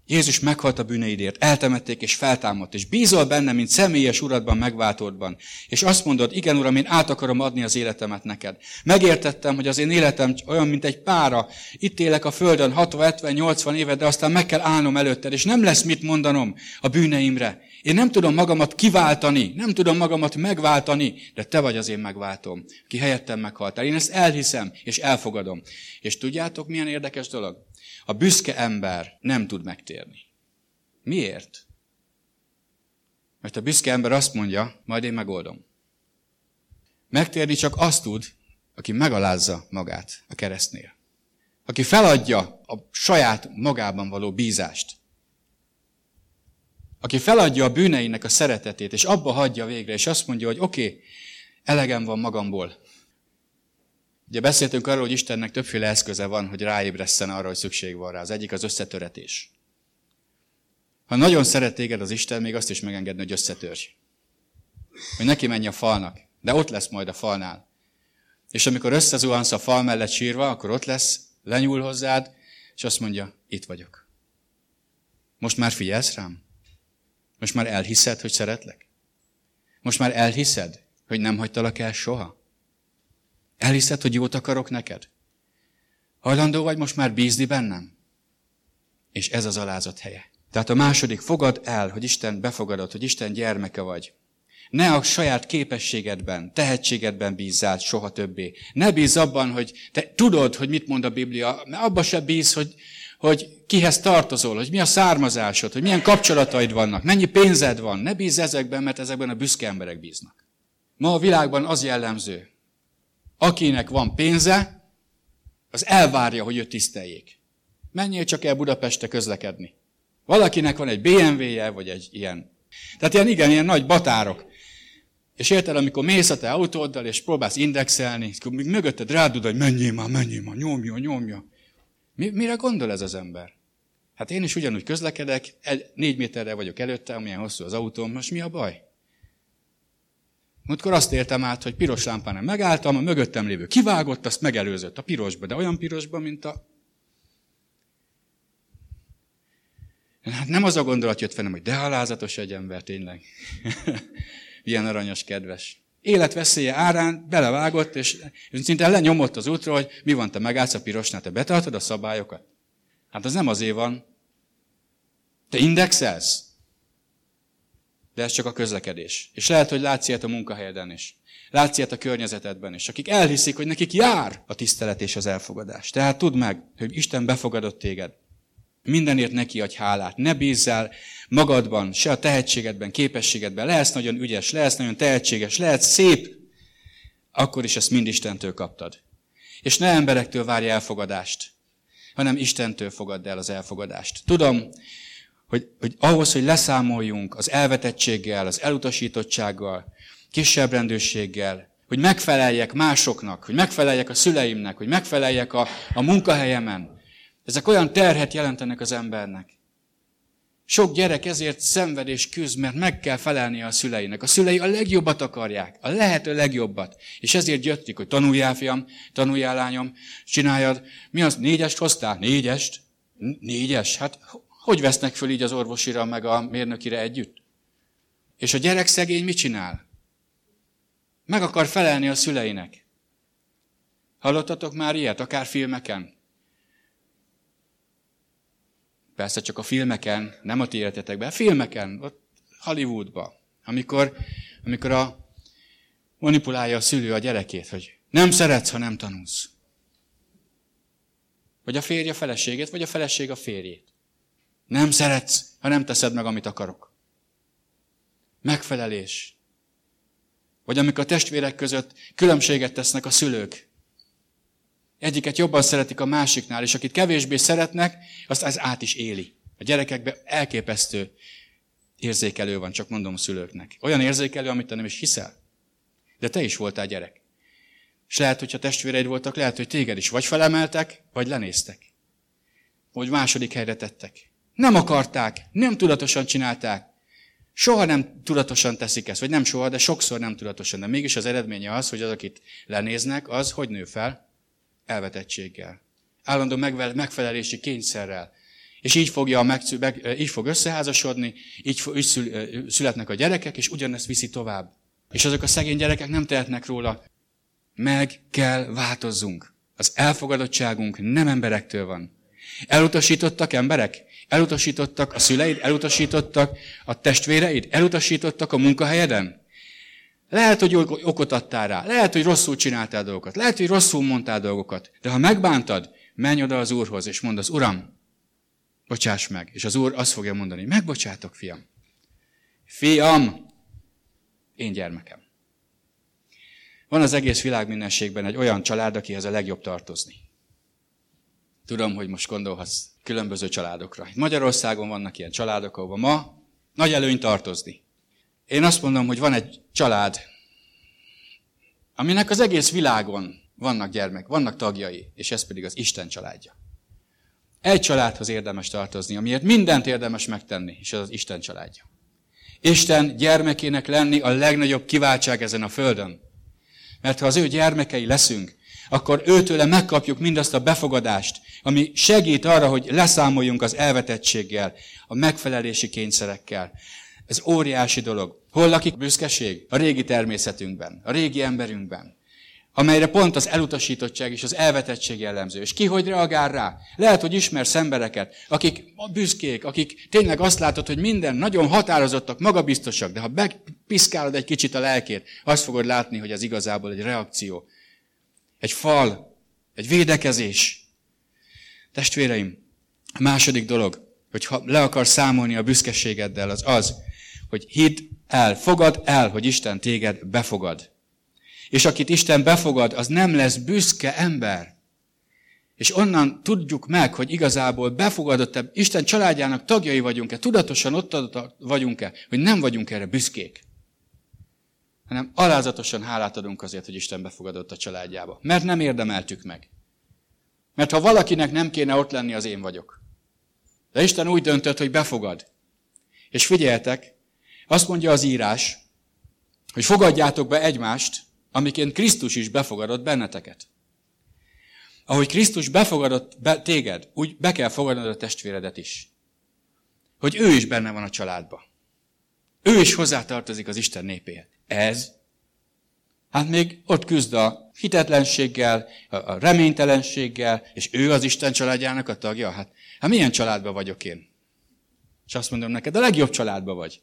A: Jézus meghalt a bűneidért, eltemették és feltámadt, és bízol benne, mint személyes uradban, megváltódban. És azt mondod, igen, uram, én át akarom adni az életemet neked. Megértettem, hogy az én életem olyan, mint egy pára. Itt élek a földön 60, 70, 80 évet, de aztán meg kell állnom előtted, és nem lesz mit mondanom a bűneimre. Én nem tudom magamat kiváltani, nem tudom magamat megváltani, de te vagy az én megváltom, ki helyettem meghaltál. Én ezt elhiszem, és elfogadom. És tudjátok, milyen érdekes dolog? A büszke ember nem tud megtérni. Miért? Mert a büszke ember azt mondja, majd én megoldom. Megtérni csak azt tud, aki megalázza magát a keresztnél. Aki feladja a saját magában való bízást. Aki feladja a bűneinek a szeretetét, és abba hagyja végre, és azt mondja, hogy oké, okay, elegem van magamból, Ugye beszéltünk arról, hogy Istennek többféle eszköze van, hogy ráébresszen arra, hogy szükség van rá. Az egyik az összetöretés. Ha nagyon szeret téged az Isten, még azt is megengedni, hogy összetörj. Hogy neki menj a falnak. De ott lesz majd a falnál. És amikor összezuhansz a fal mellett sírva, akkor ott lesz, lenyúl hozzád, és azt mondja, itt vagyok. Most már figyelsz rám? Most már elhiszed, hogy szeretlek? Most már elhiszed, hogy nem hagytalak el soha? Elhiszed, hogy jót akarok neked? Hajlandó vagy most már bízni bennem? És ez az alázat helye. Tehát a második, fogad el, hogy Isten befogadott, hogy Isten gyermeke vagy. Ne a saját képességedben, tehetségedben bízzál soha többé. Ne bízz abban, hogy te tudod, hogy mit mond a Biblia, mert abban se bíz, hogy, hogy kihez tartozol, hogy mi a származásod, hogy milyen kapcsolataid vannak, mennyi pénzed van. Ne bízz ezekben, mert ezekben a büszke emberek bíznak. Ma a világban az jellemző, Akinek van pénze, az elvárja, hogy őt tiszteljék. Menjél csak el Budapestre közlekedni. Valakinek van egy BMW-je, vagy egy ilyen. Tehát ilyen, igen, ilyen nagy batárok. És érted, amikor mész a te autóddal, és próbálsz indexelni, akkor még mögötted rádud, hogy menjél már, menjél már, nyomja, nyomja. Mi, mire gondol ez az ember? Hát én is ugyanúgy közlekedek, egy, négy méterre vagyok előtte, amilyen hosszú az autóm, most mi a baj? Múltkor azt értem át, hogy piros lámpánál megálltam, a mögöttem lévő kivágott, azt megelőzött a pirosba, de olyan pirosba, mint a... Hát nem az a gondolat jött velem, hogy de halázatos egy ember, tényleg. Ilyen aranyos, kedves. Életveszélye árán belevágott, és szinte lenyomott az útra, hogy mi van, te megállsz a pirosnál, te betartod a szabályokat? Hát az nem azért van. Te indexelsz? De ez csak a közlekedés. És lehet, hogy látsz ilyet a munkahelyeden is. Látsz ilyet a környezetedben is. Akik elhiszik, hogy nekik jár a tisztelet és az elfogadás. Tehát tudd meg, hogy Isten befogadott téged. Mindenért neki adj hálát. Ne bízzál magadban, se a tehetségedben, képességedben. Lehetsz nagyon ügyes, lehetsz nagyon tehetséges, lehetsz szép. Akkor is ezt mind Istentől kaptad. És ne emberektől várj elfogadást, hanem Istentől fogadd el az elfogadást. Tudom, hogy, hogy ahhoz, hogy leszámoljunk az elvetettséggel, az elutasítottsággal, kisebb rendőrséggel, hogy megfeleljek másoknak, hogy megfeleljek a szüleimnek, hogy megfeleljek a, a munkahelyemen. Ezek olyan terhet jelentenek az embernek. Sok gyerek ezért szenved és küzd, mert meg kell felelnie a szüleinek. A szülei a legjobbat akarják, a lehető legjobbat. És ezért jöttek, hogy tanuljál, fiam, tanuljál, lányom, csináljad. Mi az, négyest hoztál? Négyest? Négyes? Hát hogy vesznek föl így az orvosira, meg a mérnökire együtt? És a gyerek szegény mit csinál? Meg akar felelni a szüleinek. Hallottatok már ilyet, akár filmeken? Persze csak a filmeken, nem a ti életetekben, filmeken, ott Hollywoodban, amikor, amikor a manipulálja a szülő a gyerekét, hogy nem szeretsz, ha nem tanulsz. Vagy a férje a feleségét, vagy a feleség a férjét. Nem szeretsz, ha nem teszed meg, amit akarok. Megfelelés. Vagy amikor a testvérek között különbséget tesznek a szülők. Egyiket jobban szeretik a másiknál, és akit kevésbé szeretnek, azt ez át is éli. A gyerekekben elképesztő érzékelő van, csak mondom a szülőknek. Olyan érzékelő, amit te nem is hiszel. De te is voltál gyerek. És lehet, hogyha testvéreid voltak, lehet, hogy téged is vagy felemeltek, vagy lenéztek. Vagy második helyre tettek. Nem akarták, nem tudatosan csinálták. Soha nem tudatosan teszik ezt, vagy nem soha, de sokszor nem tudatosan. De mégis az eredménye az, hogy az, akit lenéznek, az hogy nő fel? Elvetettséggel. Állandó megfelelési kényszerrel. És így, fogja meg, így fog összeházasodni, így, így születnek a gyerekek, és ugyanezt viszi tovább. És azok a szegény gyerekek nem tehetnek róla. Meg kell változzunk. Az elfogadottságunk nem emberektől van. Elutasítottak emberek? Elutasítottak a szüleid? Elutasítottak a testvéreid? Elutasítottak a munkahelyeden? Lehet, hogy okot adtál rá, lehet, hogy rosszul csináltál dolgokat, lehet, hogy rosszul mondtál dolgokat, de ha megbántad, menj oda az Úrhoz, és mondd az Uram, bocsáss meg. És az Úr azt fogja mondani, megbocsátok, fiam. Fiam, én gyermekem. Van az egész világ mindenségben egy olyan család, akihez a legjobb tartozni. Tudom, hogy most gondolhatsz különböző családokra. Magyarországon vannak ilyen családok, ahol ma nagy előny tartozni. Én azt mondom, hogy van egy család, aminek az egész világon vannak gyermek, vannak tagjai, és ez pedig az Isten családja. Egy családhoz érdemes tartozni, amiért mindent érdemes megtenni, és ez az Isten családja. Isten gyermekének lenni a legnagyobb kiváltság ezen a földön. Mert ha az ő gyermekei leszünk, akkor őtőle megkapjuk mindazt a befogadást, ami segít arra, hogy leszámoljunk az elvetettséggel, a megfelelési kényszerekkel. Ez óriási dolog. Hol lakik büszkeség? A régi természetünkben, a régi emberünkben amelyre pont az elutasítottság és az elvetettség jellemző. És ki hogy reagál rá? Lehet, hogy ismersz embereket, akik büszkék, akik tényleg azt látod, hogy minden nagyon határozottak, magabiztosak, de ha bepiszkálod egy kicsit a lelkét, azt fogod látni, hogy ez igazából egy reakció. Egy fal, egy védekezés. Testvéreim, a második dolog, hogy ha le akar számolni a büszkeségeddel, az az, hogy hidd el, fogad el, hogy Isten téged befogad. És akit Isten befogad, az nem lesz büszke ember. És onnan tudjuk meg, hogy igazából befogadott -e, Isten családjának tagjai vagyunk-e, tudatosan ott vagyunk-e, hogy nem vagyunk erre büszkék. Hanem alázatosan hálát adunk azért, hogy Isten befogadott a családjába. Mert nem érdemeltük meg. Mert ha valakinek nem kéne ott lenni, az én vagyok. De Isten úgy döntött, hogy befogad. És figyeljetek, azt mondja az írás, hogy fogadjátok be egymást, amiként Krisztus is befogadott benneteket. Ahogy Krisztus befogadott be, téged, úgy be kell fogadnod a testvéredet is. Hogy ő is benne van a családba. Ő is hozzátartozik az Isten népéhez. Ez, hát még ott küzd a hitetlenséggel, a reménytelenséggel, és ő az Isten családjának a tagja. Hát, hát milyen családban vagyok én? És azt mondom neked, a legjobb családban vagy.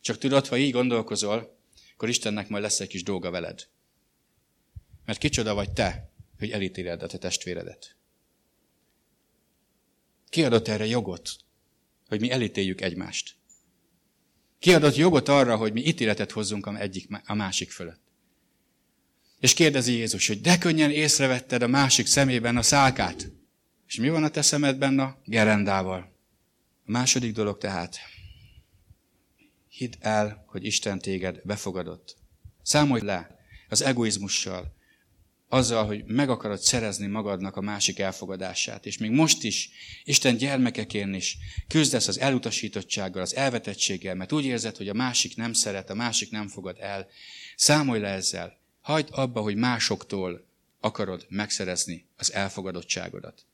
A: Csak tudod, ha így gondolkozol, akkor Istennek majd lesz egy kis dolga veled. Mert kicsoda vagy te, hogy elítéled a te testvéredet. Ki adott erre jogot, hogy mi elítéljük egymást? Ki adott jogot arra, hogy mi ítéletet hozzunk egyik, a másik fölött? És kérdezi Jézus, hogy de könnyen észrevetted a másik szemében a szálkát. És mi van a te szemedben a gerendával? A második dolog tehát, hidd el, hogy Isten téged befogadott. Számolj le az egoizmussal, azzal, hogy meg akarod szerezni magadnak a másik elfogadását. És még most is, Isten gyermekeként is küzdesz az elutasítottsággal, az elvetettséggel, mert úgy érzed, hogy a másik nem szeret, a másik nem fogad el. Számolj le ezzel. Hagyd abba, hogy másoktól akarod megszerezni az elfogadottságodat.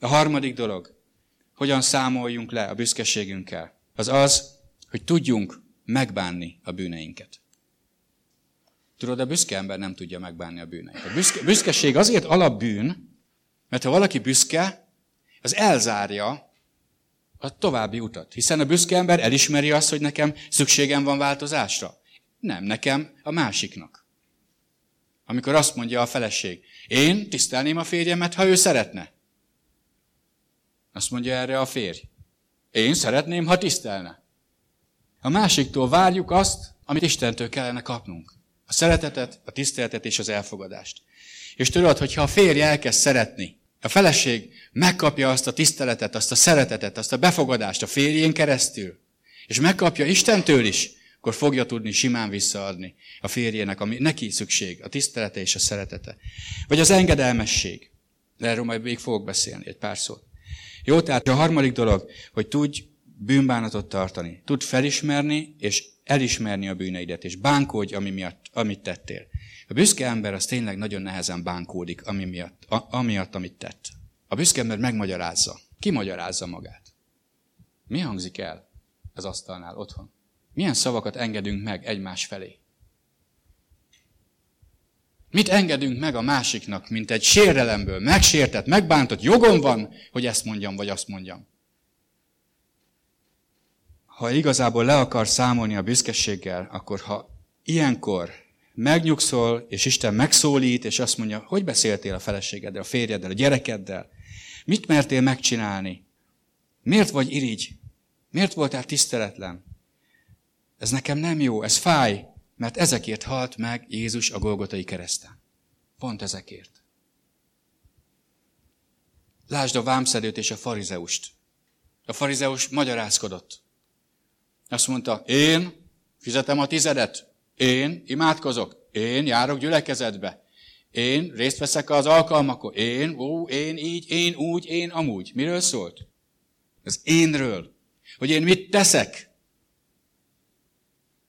A: A harmadik dolog, hogyan számoljunk le a büszkeségünkkel, az az, hogy tudjunk megbánni a bűneinket. Tudod, a büszke ember nem tudja megbánni a bűneit. A büszke, büszkeség azért alapbűn, mert ha valaki büszke, az elzárja a további utat. Hiszen a büszke ember elismeri azt, hogy nekem szükségem van változásra. Nem, nekem a másiknak. Amikor azt mondja a feleség, én tisztelném a férjemet, ha ő szeretne. Azt mondja erre a férj. Én szeretném, ha tisztelne. A másiktól várjuk azt, amit Istentől kellene kapnunk. A szeretetet, a tiszteletet és az elfogadást. És tudod, hogyha a férj elkezd szeretni, a feleség megkapja azt a tiszteletet, azt a szeretetet, azt a befogadást a férjén keresztül, és megkapja Istentől is, akkor fogja tudni simán visszaadni a férjének, ami neki szükség, a tisztelete és a szeretete. Vagy az engedelmesség. De erről majd még fogok beszélni egy pár szót. Jó, tehát a harmadik dolog, hogy tudj bűnbánatot tartani. Tud felismerni és elismerni a bűneidet, és bánkódj, ami miatt, amit tettél. A büszke ember az tényleg nagyon nehezen bánkódik, ami miatt, a, amiatt, amit tett. A büszke ember megmagyarázza. Ki magyarázza magát? Mi hangzik el az asztalnál otthon? Milyen szavakat engedünk meg egymás felé? Mit engedünk meg a másiknak, mint egy sérelemből, megsértett, megbántott, jogom van, hogy ezt mondjam, vagy azt mondjam. Ha igazából le akar számolni a büszkeséggel, akkor ha ilyenkor megnyugszol, és Isten megszólít, és azt mondja, hogy beszéltél a feleségeddel, a férjeddel, a gyerekeddel, mit mertél megcsinálni, miért vagy irigy, miért voltál tiszteletlen, ez nekem nem jó, ez fáj, mert ezekért halt meg Jézus a Golgotai kereszten. Pont ezekért. Lásd a vámszedőt és a farizeust. A farizeus magyarázkodott. Azt mondta, én fizetem a tizedet, én imádkozok, én járok gyülekezetbe, én részt veszek az alkalmakon, én, ó, én így, én úgy, én amúgy. Miről szólt? Az énről. Hogy én mit teszek.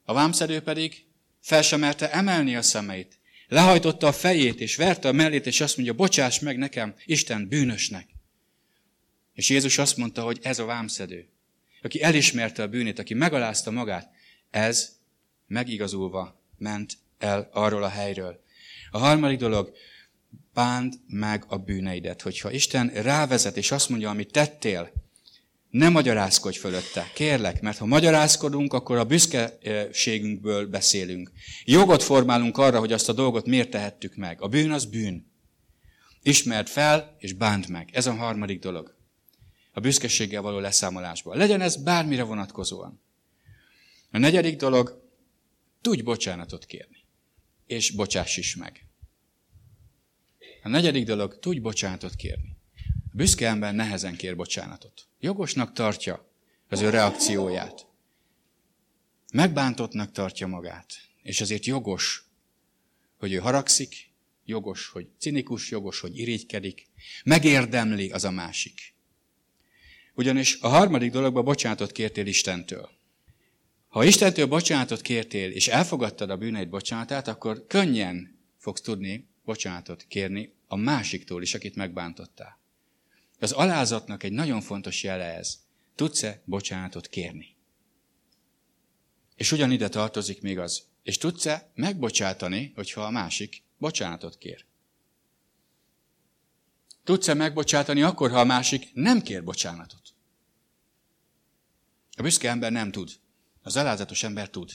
A: A vámszedő pedig fel sem merte emelni a szemeit. Lehajtotta a fejét, és verte a mellét, és azt mondja, bocsáss meg nekem, Isten, bűnösnek. És Jézus azt mondta, hogy ez a vámszedő, aki elismerte a bűnét, aki megalázta magát, ez megigazulva ment el arról a helyről. A harmadik dolog, bánd meg a bűneidet. Hogyha Isten rávezet, és azt mondja, amit tettél, ne magyarázkodj fölötte, kérlek, mert ha magyarázkodunk, akkor a büszkeségünkből beszélünk. Jogot formálunk arra, hogy azt a dolgot miért tehettük meg. A bűn az bűn. Ismerd fel, és bánt meg. Ez a harmadik dolog. A büszkeséggel való leszámolásban. Legyen ez bármire vonatkozóan. A negyedik dolog, tudj bocsánatot kérni. És bocsáss is meg. A negyedik dolog, tudj bocsánatot kérni. A büszke ember nehezen kér bocsánatot. Jogosnak tartja az ő reakcióját. Megbántottnak tartja magát. És azért jogos, hogy ő haragszik, jogos, hogy cinikus, jogos, hogy irigykedik. Megérdemli az a másik. Ugyanis a harmadik dologban bocsánatot kértél Istentől. Ha Istentől bocsánatot kértél, és elfogadtad a bűneid bocsánatát, akkor könnyen fogsz tudni bocsánatot kérni a másiktól is, akit megbántottál. Az alázatnak egy nagyon fontos jele ez. Tudsz-e bocsánatot kérni? És ugyanide tartozik még az. És tudsz-e megbocsátani, hogyha a másik bocsánatot kér? Tudsz-e megbocsátani akkor, ha a másik nem kér bocsánatot? A büszke ember nem tud. Az alázatos ember tud.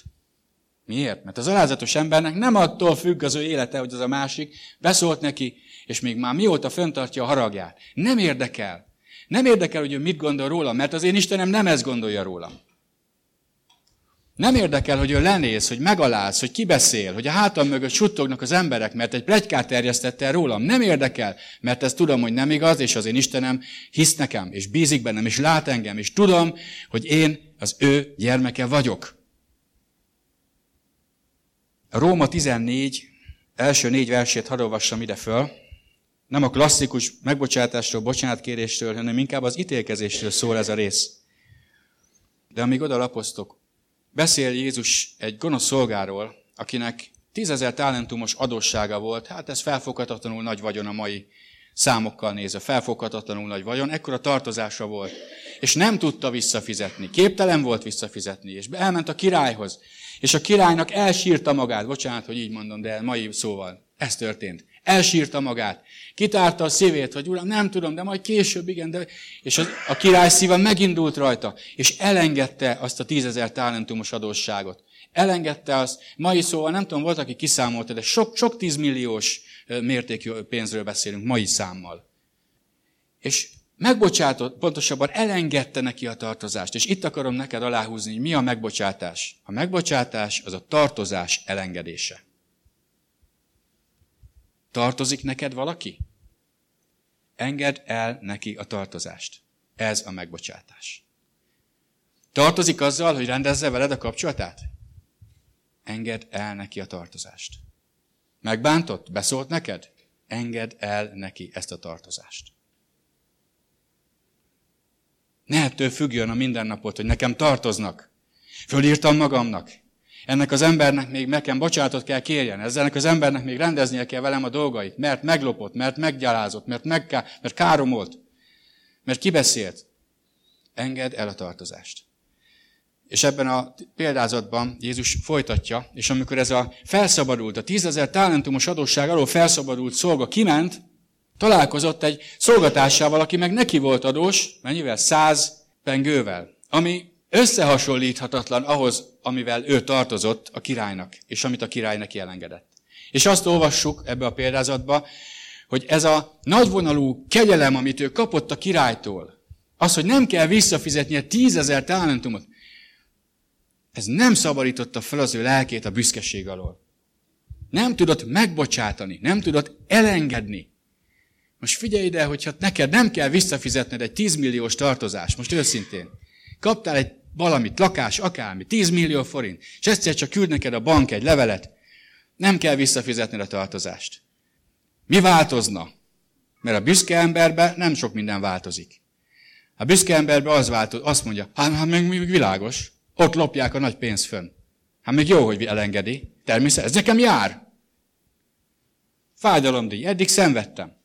A: Miért? Mert az alázatos embernek nem attól függ az ő élete, hogy az a másik beszólt neki, és még már mióta föntartja a haragját. Nem érdekel. Nem érdekel, hogy ő mit gondol róla, mert az én Istenem nem ezt gondolja róla. Nem érdekel, hogy ő lenéz, hogy megaláz, hogy kibeszél, hogy a hátam mögött suttognak az emberek, mert egy plegykát terjesztette el rólam. Nem érdekel, mert ezt tudom, hogy nem igaz, és az én Istenem hisz nekem, és bízik bennem, és lát engem, és tudom, hogy én az ő gyermeke vagyok. A Róma 14 első négy versét hadd olvassam ide föl. Nem a klasszikus megbocsátásról, bocsánatkérésről, hanem inkább az ítélkezésről szól ez a rész. De amíg oda lapoztok, beszél Jézus egy gonosz szolgáról, akinek tízezer talentumos adóssága volt, hát ez felfoghatatlanul nagy vagyon a mai számokkal nézve, felfoghatatlanul nagy vagyon, ekkora tartozása volt, és nem tudta visszafizetni, képtelen volt visszafizetni, és elment a királyhoz, és a királynak elsírta magát, bocsánat, hogy így mondom, de mai szóval, ez történt. Elsírta magát. Kitárta a szívét, hogy uram, nem tudom, de majd később, igen, de... És a, a király szíve megindult rajta, és elengedte azt a tízezer talentumos adósságot. Elengedte azt, mai szóval nem tudom, volt, aki kiszámolta, de sok, sok tízmilliós mértékű pénzről beszélünk, mai számmal. És megbocsátott, pontosabban elengedte neki a tartozást. És itt akarom neked aláhúzni, hogy mi a megbocsátás. A megbocsátás az a tartozás elengedése. Tartozik neked valaki? Engedd el neki a tartozást. Ez a megbocsátás. Tartozik azzal, hogy rendezze veled a kapcsolatát? Engedd el neki a tartozást. Megbántott? Beszólt neked? Engedd el neki ezt a tartozást. Ne ettől függjön a mindennapot, hogy nekem tartoznak. Fölírtam magamnak. Ennek az embernek még nekem bocsánatot kell kérjen. Ezzelnek az embernek még rendeznie kell velem a dolgait, mert meglopott, mert meggyalázott, mert, megká, mert káromolt, mert kibeszélt. Engedd el a tartozást. És ebben a példázatban Jézus folytatja, és amikor ez a felszabadult, a tízezer talentumos adósság alól felszabadult szolga kiment, találkozott egy szolgatásával, aki meg neki volt adós, mennyivel? Száz pengővel, ami összehasonlíthatatlan ahhoz, amivel ő tartozott a királynak, és amit a király neki elengedett. És azt olvassuk ebbe a példázatba, hogy ez a nagyvonalú kegyelem, amit ő kapott a királytól, az, hogy nem kell visszafizetnie tízezer talentumot, ez nem szabadította fel az ő lelkét a büszkeség alól. Nem tudott megbocsátani, nem tudott elengedni. Most figyelj ide, hogyha neked nem kell visszafizetned egy 10 milliós tartozás, most őszintén. Kaptál egy valamit, lakás, akármi, 10 millió forint, és egyszer csak küld neked a bank egy levelet, nem kell visszafizetned a tartozást. Mi változna? Mert a büszke emberben nem sok minden változik. A büszke emberben az változik, azt mondja, hát, hát még, még világos, ott lopják a nagy pénzt fönn. Hát még jó, hogy elengedi. Természetesen, ez nekem jár. Fájdalomdíj, eddig szenvedtem.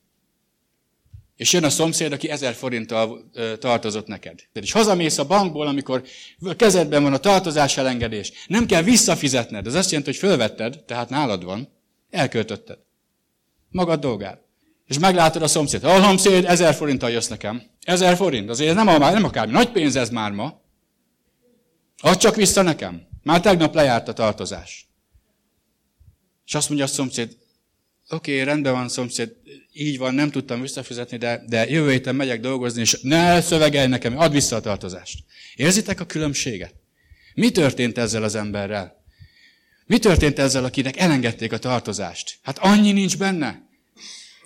A: És jön a szomszéd, aki ezer forinttal tartozott neked. És hazamész a bankból, amikor kezedben van a tartozás elengedés. Nem kell visszafizetned. Ez azt jelenti, hogy fölvetted, tehát nálad van, elköltötted. Magad dolgát. És meglátod a szomszéd. A szomszéd, ezer forinttal jössz nekem. Ezer forint. Azért nem, a, nem akármi. Nagy pénz ez már ma. Add csak vissza nekem. Már tegnap lejárt a tartozás. És azt mondja a szomszéd, oké, okay, rendben van, szomszéd, így van, nem tudtam visszafizetni, de, de jövő héten megyek dolgozni, és ne szövegelj nekem, add vissza a tartozást. Érzitek a különbséget? Mi történt ezzel az emberrel? Mi történt ezzel, akinek elengedték a tartozást? Hát annyi nincs benne.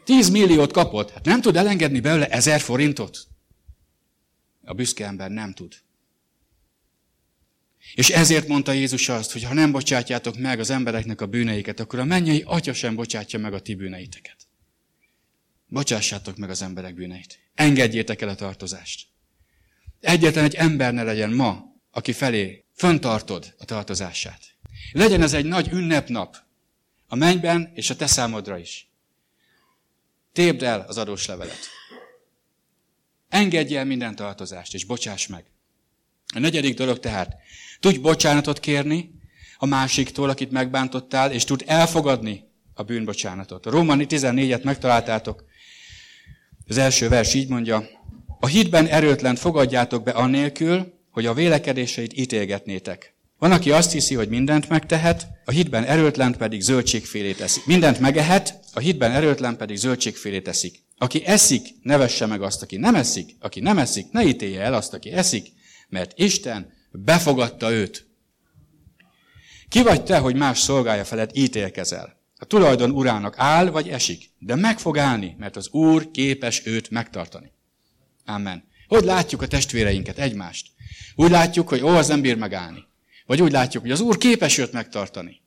A: Tíz milliót kapott, hát nem tud elengedni belőle ezer forintot? A büszke ember nem tud. És ezért mondta Jézus azt, hogy ha nem bocsátjátok meg az embereknek a bűneiket, akkor a mennyei atya sem bocsátja meg a ti bűneiteket. Bocsássátok meg az emberek bűneit. Engedjétek el a tartozást. Egyetlen egy ember ne legyen ma, aki felé föntartod a tartozását. Legyen ez egy nagy ünnepnap a mennyben és a te számodra is. Tépd el az adós levelet. Engedj el minden tartozást, és bocsáss meg. A negyedik dolog tehát, tudj bocsánatot kérni a másiktól, akit megbántottál, és tud elfogadni a bűnbocsánatot. A Rómani 14-et megtaláltátok. Az első vers így mondja, a hitben erőtlen fogadjátok be annélkül, hogy a vélekedéseit ítélgetnétek. Van, aki azt hiszi, hogy mindent megtehet, a hitben erőtlen pedig zöldségfélét eszik. Mindent megehet, a hitben erőtlen pedig zöldségfélét eszik. Aki eszik, nevesse meg azt, aki nem eszik. Aki nem eszik, ne ítélje el azt, aki eszik, mert Isten befogadta őt. Ki vagy te, hogy más szolgálja feled ítélkezel? A tulajdon urának áll vagy esik, de meg fog állni, mert az Úr képes őt megtartani. Amen. Hogy látjuk a testvéreinket, egymást? Úgy látjuk, hogy ó, az nem bír megállni. Vagy úgy látjuk, hogy az Úr képes őt megtartani.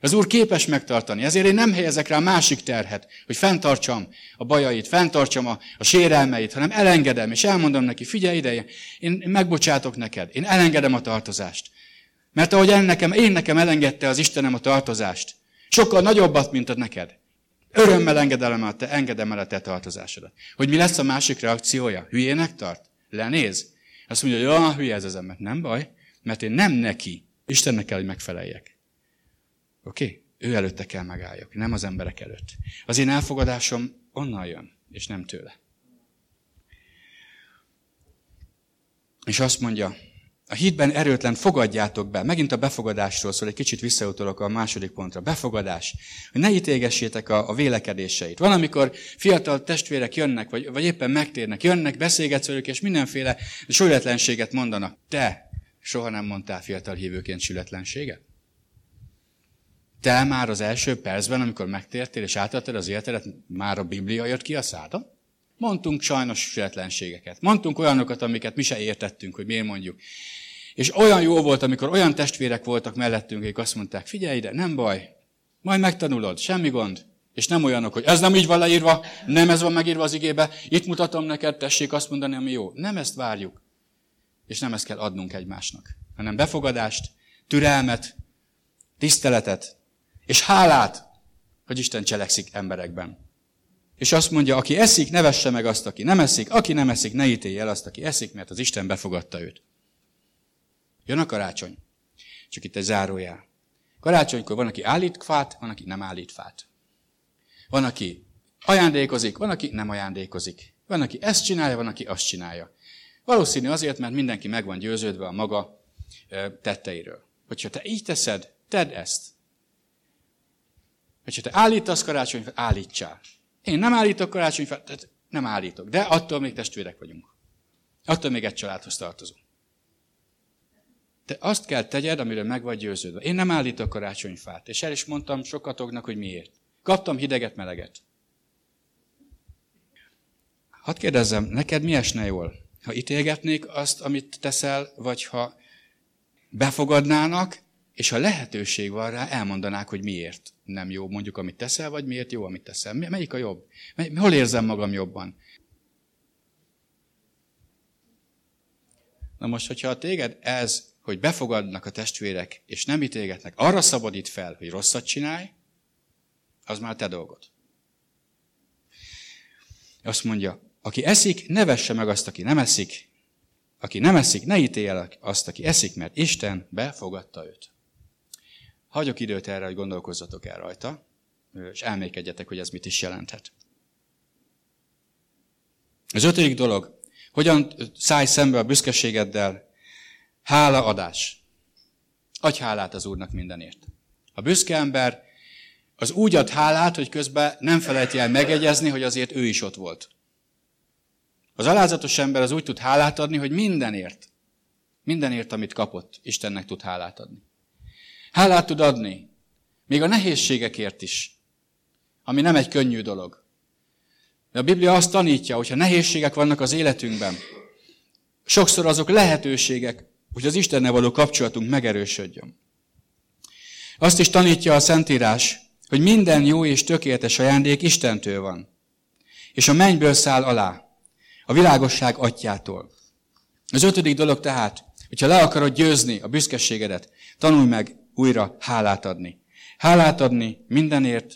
A: Az Úr képes megtartani. Ezért én nem helyezek rá másik terhet, hogy fenntartsam a bajait, fenntartsam a, a sérelmeit, hanem elengedem, és elmondom neki, figyelj ide, én, én megbocsátok neked, én elengedem a tartozást. Mert ahogy en nekem, én nekem elengedte az Istenem a tartozást, sokkal nagyobbat, mint a neked. Örömmel engedem el, te, engedem el a te tartozásodat. Hogy mi lesz a másik reakciója? Hülyének tart? Lenéz? Azt mondja, hogy olyan hülye ez az ember. Nem baj, mert én nem neki, Istennek kell, hogy megfeleljek. Oké? Okay? Ő előtte kell megálljak, nem az emberek előtt. Az én elfogadásom onnan jön, és nem tőle. És azt mondja, a hitben erőtlen fogadjátok be. Megint a befogadásról szól, egy kicsit visszautolok a második pontra. Befogadás. Hogy ne ítégessétek a, a vélekedéseit. Van, amikor fiatal testvérek jönnek, vagy, vagy éppen megtérnek, jönnek, beszélgetsz velük, és mindenféle sületlenséget mondanak. Te soha nem mondtál fiatal hívőként sületlenséget? Te már az első percben, amikor megtértél és átadtad az életedet, már a Biblia jött ki a szádon? Mondtunk sajnos sületlenségeket. Mondtunk olyanokat, amiket mi se értettünk, hogy miért mondjuk. És olyan jó volt, amikor olyan testvérek voltak mellettünk, akik azt mondták, figyelj ide, nem baj, majd megtanulod, semmi gond. És nem olyanok, hogy ez nem így van leírva, nem ez van megírva az igébe, itt mutatom neked, tessék azt mondani, ami jó. Nem ezt várjuk. És nem ezt kell adnunk egymásnak, hanem befogadást, türelmet, tiszteletet, és hálát, hogy Isten cselekszik emberekben. És azt mondja, aki eszik, ne vesse meg azt, aki nem eszik, aki nem eszik, ne ítélje el azt, aki eszik, mert az Isten befogadta őt. Jön a karácsony. Csak itt egy zárójel. Karácsonykor van, aki állít fát, van, aki nem állít fát. Van, aki ajándékozik, van, aki nem ajándékozik. Van, aki ezt csinálja, van, aki azt csinálja. Valószínű azért, mert mindenki meg van győződve a maga tetteiről. Hogyha te így teszed, tedd ezt. Hogyha te állítasz karácsonyfát, állítsál. Én nem állítok karácsonyfát, tehát nem állítok. De attól még testvérek vagyunk. Attól még egy családhoz tartozunk. Te azt kell tegyed, amiről meg vagy győződve. Én nem állítok karácsonyfát. És el is mondtam sokatoknak, hogy miért. Kaptam hideget, meleget. Hadd kérdezzem, neked mi esne jól? Ha ítélgetnék azt, amit teszel, vagy ha befogadnának, és ha lehetőség van rá, elmondanák, hogy miért nem jó mondjuk, amit teszel, vagy miért jó, amit teszel. Melyik a jobb? Hol érzem magam jobban? Na most, hogyha téged ez, hogy befogadnak a testvérek, és nem ítélgetnek, arra szabadít fel, hogy rosszat csinálj, az már te dolgod. Azt mondja, aki eszik, ne vesse meg azt, aki nem eszik. Aki nem eszik, ne ítélje azt, aki eszik, mert Isten befogadta őt. Hagyok időt erre, hogy gondolkozzatok el rajta, és elmékedjetek, hogy ez mit is jelenthet. Az ötödik dolog, hogyan szállj szembe a büszkeségeddel, hálaadás. Adj hálát az Úrnak mindenért. A büszke ember az úgy ad hálát, hogy közben nem felejti el megegyezni, hogy azért ő is ott volt. Az alázatos ember az úgy tud hálát adni, hogy mindenért, mindenért, amit kapott, Istennek tud hálát adni. Hálát tud adni, még a nehézségekért is, ami nem egy könnyű dolog. De a Biblia azt tanítja, hogy ha nehézségek vannak az életünkben, sokszor azok lehetőségek, hogy az Istennel való kapcsolatunk megerősödjön. Azt is tanítja a Szentírás, hogy minden jó és tökéletes ajándék Istentől van, és a mennyből száll alá, a világosság atyától. Az ötödik dolog tehát, hogyha le akarod győzni a büszkeségedet, tanulj meg újra hálát adni. Hálát adni mindenért,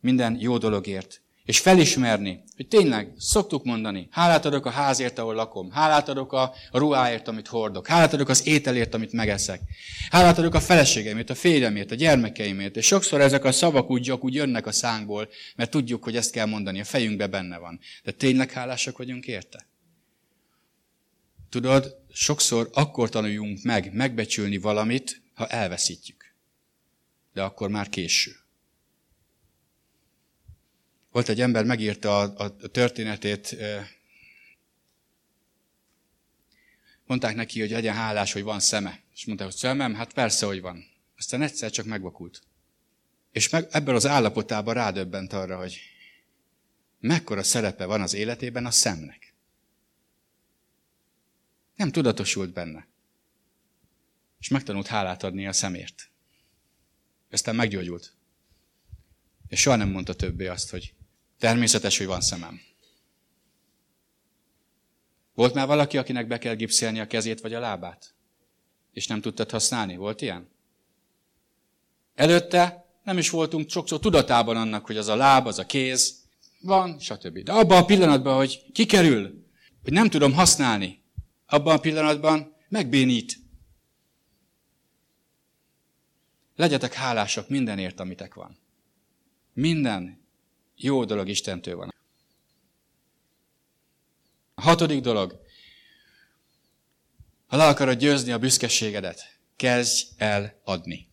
A: minden jó dologért. És felismerni, hogy tényleg szoktuk mondani, hálát adok a házért, ahol lakom, hálát adok a, ruháért, amit hordok, hálát adok az ételért, amit megeszek, hálát adok a feleségemért, a férjemért, a gyermekeimért, és sokszor ezek a szavak úgy, úgy jönnek a szánkból, mert tudjuk, hogy ezt kell mondani, a fejünkbe benne van. De tényleg hálásak vagyunk érte? Tudod, sokszor akkor tanuljunk meg megbecsülni valamit, ha elveszítjük. De akkor már késő. Volt egy ember, megírta a, a történetét, mondták neki, hogy legyen hálás, hogy van szeme. És mondta, hogy szemem, hát persze, hogy van. Aztán egyszer csak megvakult. És meg, ebből az állapotában rádöbbent arra, hogy mekkora szerepe van az életében a szemnek. Nem tudatosult benne. És megtanult hálát adni a szemért. Aztán meggyógyult. És soha nem mondta többé azt, hogy természetes, hogy van szemem. Volt már valaki, akinek be kell gipszelni a kezét vagy a lábát? És nem tudtad használni? Volt ilyen? Előtte nem is voltunk sokszor tudatában annak, hogy az a láb, az a kéz, van, stb. De abban a pillanatban, hogy kikerül, hogy nem tudom használni, abban a pillanatban megbénít. Legyetek hálásak mindenért, amitek van. Minden jó dolog Istentől van. A hatodik dolog. Ha le akarod győzni a büszkeségedet, kezdj el adni.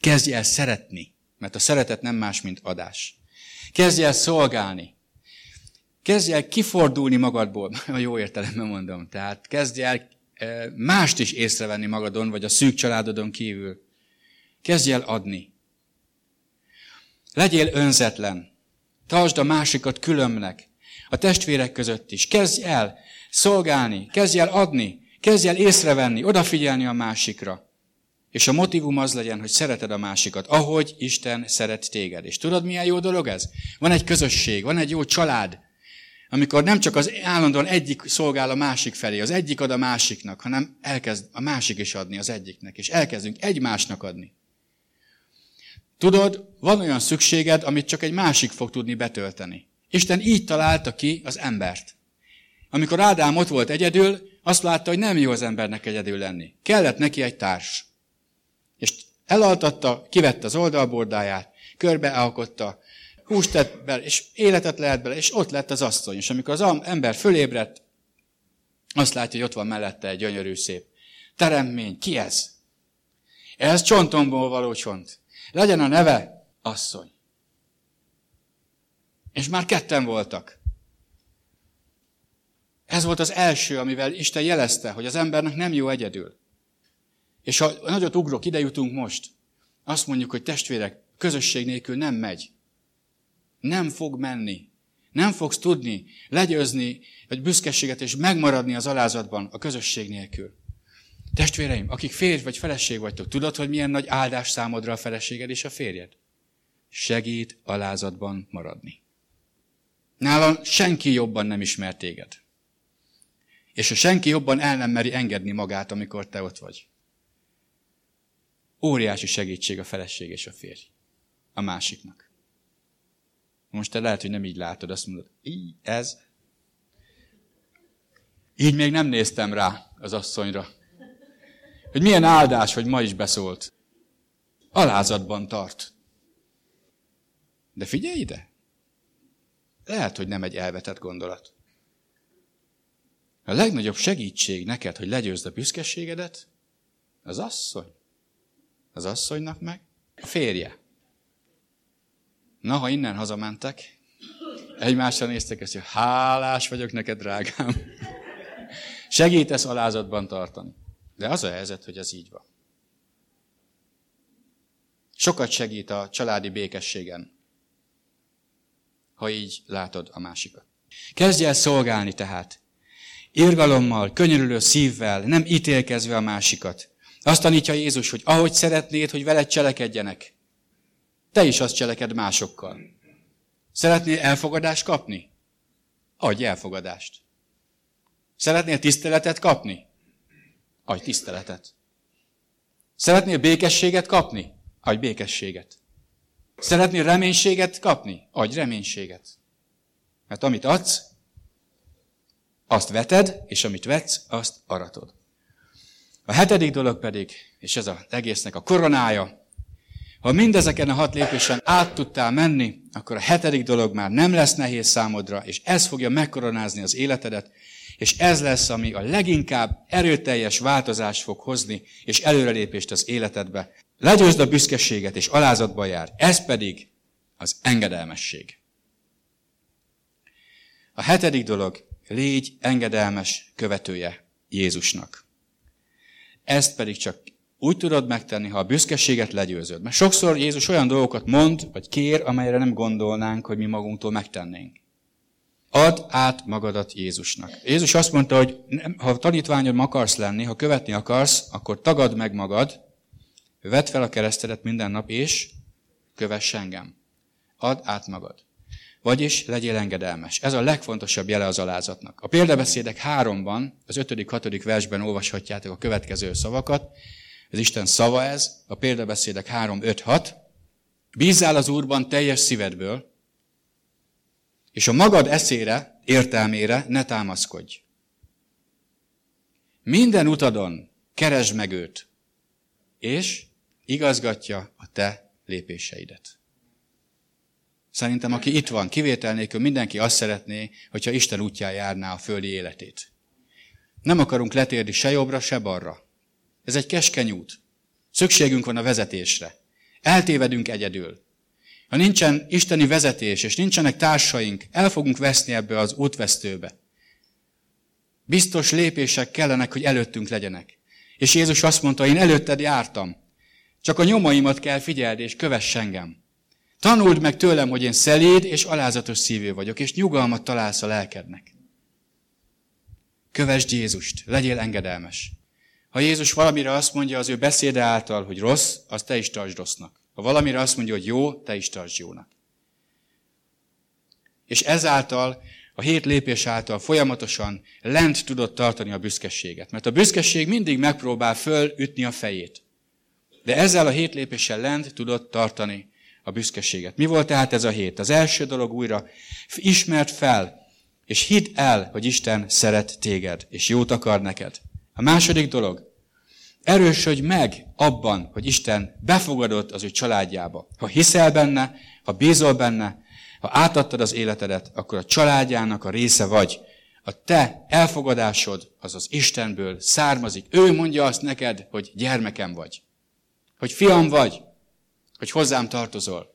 A: Kezdj el szeretni, mert a szeretet nem más, mint adás. Kezdj el szolgálni. Kezdj el kifordulni magadból, a jó értelemben mondom. Tehát kezdj el eh, mást is észrevenni magadon, vagy a szűk családodon kívül. Kezdj el adni. Legyél önzetlen. Tartsd a másikat különbnek. A testvérek között is. Kezdj el szolgálni, kezdj el adni, kezdj el észrevenni, odafigyelni a másikra. És a motivum az legyen, hogy szereted a másikat, ahogy Isten szeret téged. És tudod, milyen jó dolog ez? Van egy közösség, van egy jó család, Amikor nem csak az állandóan egyik szolgál a másik felé, az egyik ad a másiknak, hanem elkezd a másik is adni az egyiknek, és elkezdünk egymásnak adni. Tudod, van olyan szükséged, amit csak egy másik fog tudni betölteni. Isten így találta ki az embert. Amikor Ádám ott volt egyedül, azt látta, hogy nem jó az embernek egyedül lenni. Kellett neki egy társ. És elaltatta, kivette az oldalbordáját, körbealkotta, húst tett bele, és életet lehet bele, és ott lett az asszony. És amikor az ember fölébredt, azt látja, hogy ott van mellette egy gyönyörű szép teremmény. Ki ez? Ez csontomból való csont. Legyen a neve asszony. És már ketten voltak. Ez volt az első, amivel Isten jelezte, hogy az embernek nem jó egyedül. És ha nagyot ugrok, ide jutunk most, azt mondjuk, hogy testvérek, közösség nélkül nem megy. Nem fog menni. Nem fogsz tudni legyőzni, vagy büszkeséget és megmaradni az alázatban a közösség nélkül. Testvéreim, akik férj vagy feleség vagytok, tudod, hogy milyen nagy áldás számodra a feleséged és a férjed? Segít alázatban maradni. Nála senki jobban nem ismer téged. És ha senki jobban el nem meri engedni magát, amikor te ott vagy. Óriási segítség a feleség és a férj. A másiknak. Most te lehet, hogy nem így látod, azt mondod, így, ez. Így még nem néztem rá az asszonyra. Hogy milyen áldás, hogy ma is beszólt. Alázatban tart. De figyelj ide! Lehet, hogy nem egy elvetett gondolat. A legnagyobb segítség neked, hogy legyőzd a büszkeségedet, az asszony. Az asszonynak meg a férje. Na, ha innen hazamentek, egymásra néztek, és hálás vagyok neked, drágám. Segítesz alázatban tartani. De az a helyzet, hogy ez így van. Sokat segít a családi békességen, ha így látod a másikat. Kezdj el szolgálni tehát. Irgalommal, könyörülő szívvel, nem ítélkezve a másikat. Azt tanítja Jézus, hogy ahogy szeretnéd, hogy veled cselekedjenek, te is azt cseleked másokkal. Szeretnél elfogadást kapni? Adj elfogadást. Szeretnél tiszteletet kapni? Adj tiszteletet. Szeretnél békességet kapni? Adj békességet. Szeretnél reménységet kapni? Adj reménységet. Mert amit adsz, azt veted, és amit vetsz, azt aratod. A hetedik dolog pedig, és ez az egésznek a koronája, ha mindezeken a hat lépésen át tudtál menni, akkor a hetedik dolog már nem lesz nehéz számodra, és ez fogja megkoronázni az életedet, és ez lesz, ami a leginkább erőteljes változást fog hozni, és előrelépést az életedbe. Legyőzd a büszkeséget, és alázatba jár. Ez pedig az engedelmesség. A hetedik dolog, légy engedelmes követője Jézusnak. Ezt pedig csak úgy tudod megtenni, ha a büszkeséget legyőzöd. Mert sokszor Jézus olyan dolgokat mond, vagy kér, amelyre nem gondolnánk, hogy mi magunktól megtennénk. Add át magadat Jézusnak. Jézus azt mondta, hogy ha tanítványod akarsz lenni, ha követni akarsz, akkor tagad meg magad, vedd fel a keresztedet minden nap, és kövess engem. Add át magad. Vagyis legyél engedelmes. Ez a legfontosabb jele az alázatnak. A példabeszédek háromban, az ötödik, hatodik versben olvashatjátok a következő szavakat. Ez Isten szava ez, a példabeszédek 3, 5, 6. Bízzál az Úrban teljes szívedből, és a magad eszére, értelmére ne támaszkodj. Minden utadon keresd meg őt, és igazgatja a te lépéseidet. Szerintem, aki itt van, kivétel nélkül mindenki azt szeretné, hogyha Isten útján járná a földi életét. Nem akarunk letérni se jobbra, se balra. Ez egy keskeny út. Szükségünk van a vezetésre. Eltévedünk egyedül. Ha nincsen isteni vezetés, és nincsenek társaink, el fogunk veszni ebbe az útvesztőbe. Biztos lépések kellenek, hogy előttünk legyenek. És Jézus azt mondta, én előtted jártam. Csak a nyomaimat kell figyelni, és kövess engem. Tanuld meg tőlem, hogy én szeléd és alázatos szívű vagyok, és nyugalmat találsz a lelkednek. Kövesd Jézust, legyél engedelmes. Ha Jézus valamire azt mondja az ő beszéde által, hogy rossz, az te is tartsd rossznak. Ha valamire azt mondja, hogy jó, te is tartsd jónak. És ezáltal a hét lépés által folyamatosan lent tudott tartani a büszkeséget. Mert a büszkeség mindig megpróbál fölütni a fejét. De ezzel a hét lépéssel lent tudott tartani a büszkeséget. Mi volt tehát ez a hét? Az első dolog újra, ismert fel, és hidd el, hogy Isten szeret téged, és jót akar neked. A második dolog, erősödj meg abban, hogy Isten befogadott az ő családjába. Ha hiszel benne, ha bízol benne, ha átadtad az életedet, akkor a családjának a része vagy. A te elfogadásod az az Istenből származik. Ő mondja azt neked, hogy gyermekem vagy. Hogy fiam vagy. Hogy hozzám tartozol.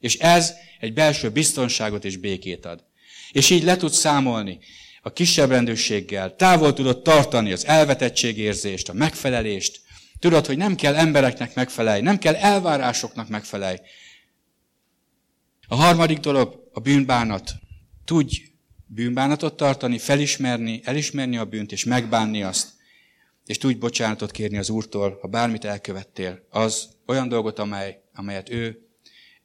A: És ez egy belső biztonságot és békét ad. És így le tudsz számolni a kisebb rendőrséggel, távol tudod tartani az elvetettségérzést, a megfelelést. Tudod, hogy nem kell embereknek megfelelj, nem kell elvárásoknak megfelelj, a harmadik dolog a bűnbánat. Tudj bűnbánatot tartani, felismerni, elismerni a bűnt és megbánni azt. És tudj bocsánatot kérni az Úrtól, ha bármit elkövettél. Az olyan dolgot, amely, amelyet ő,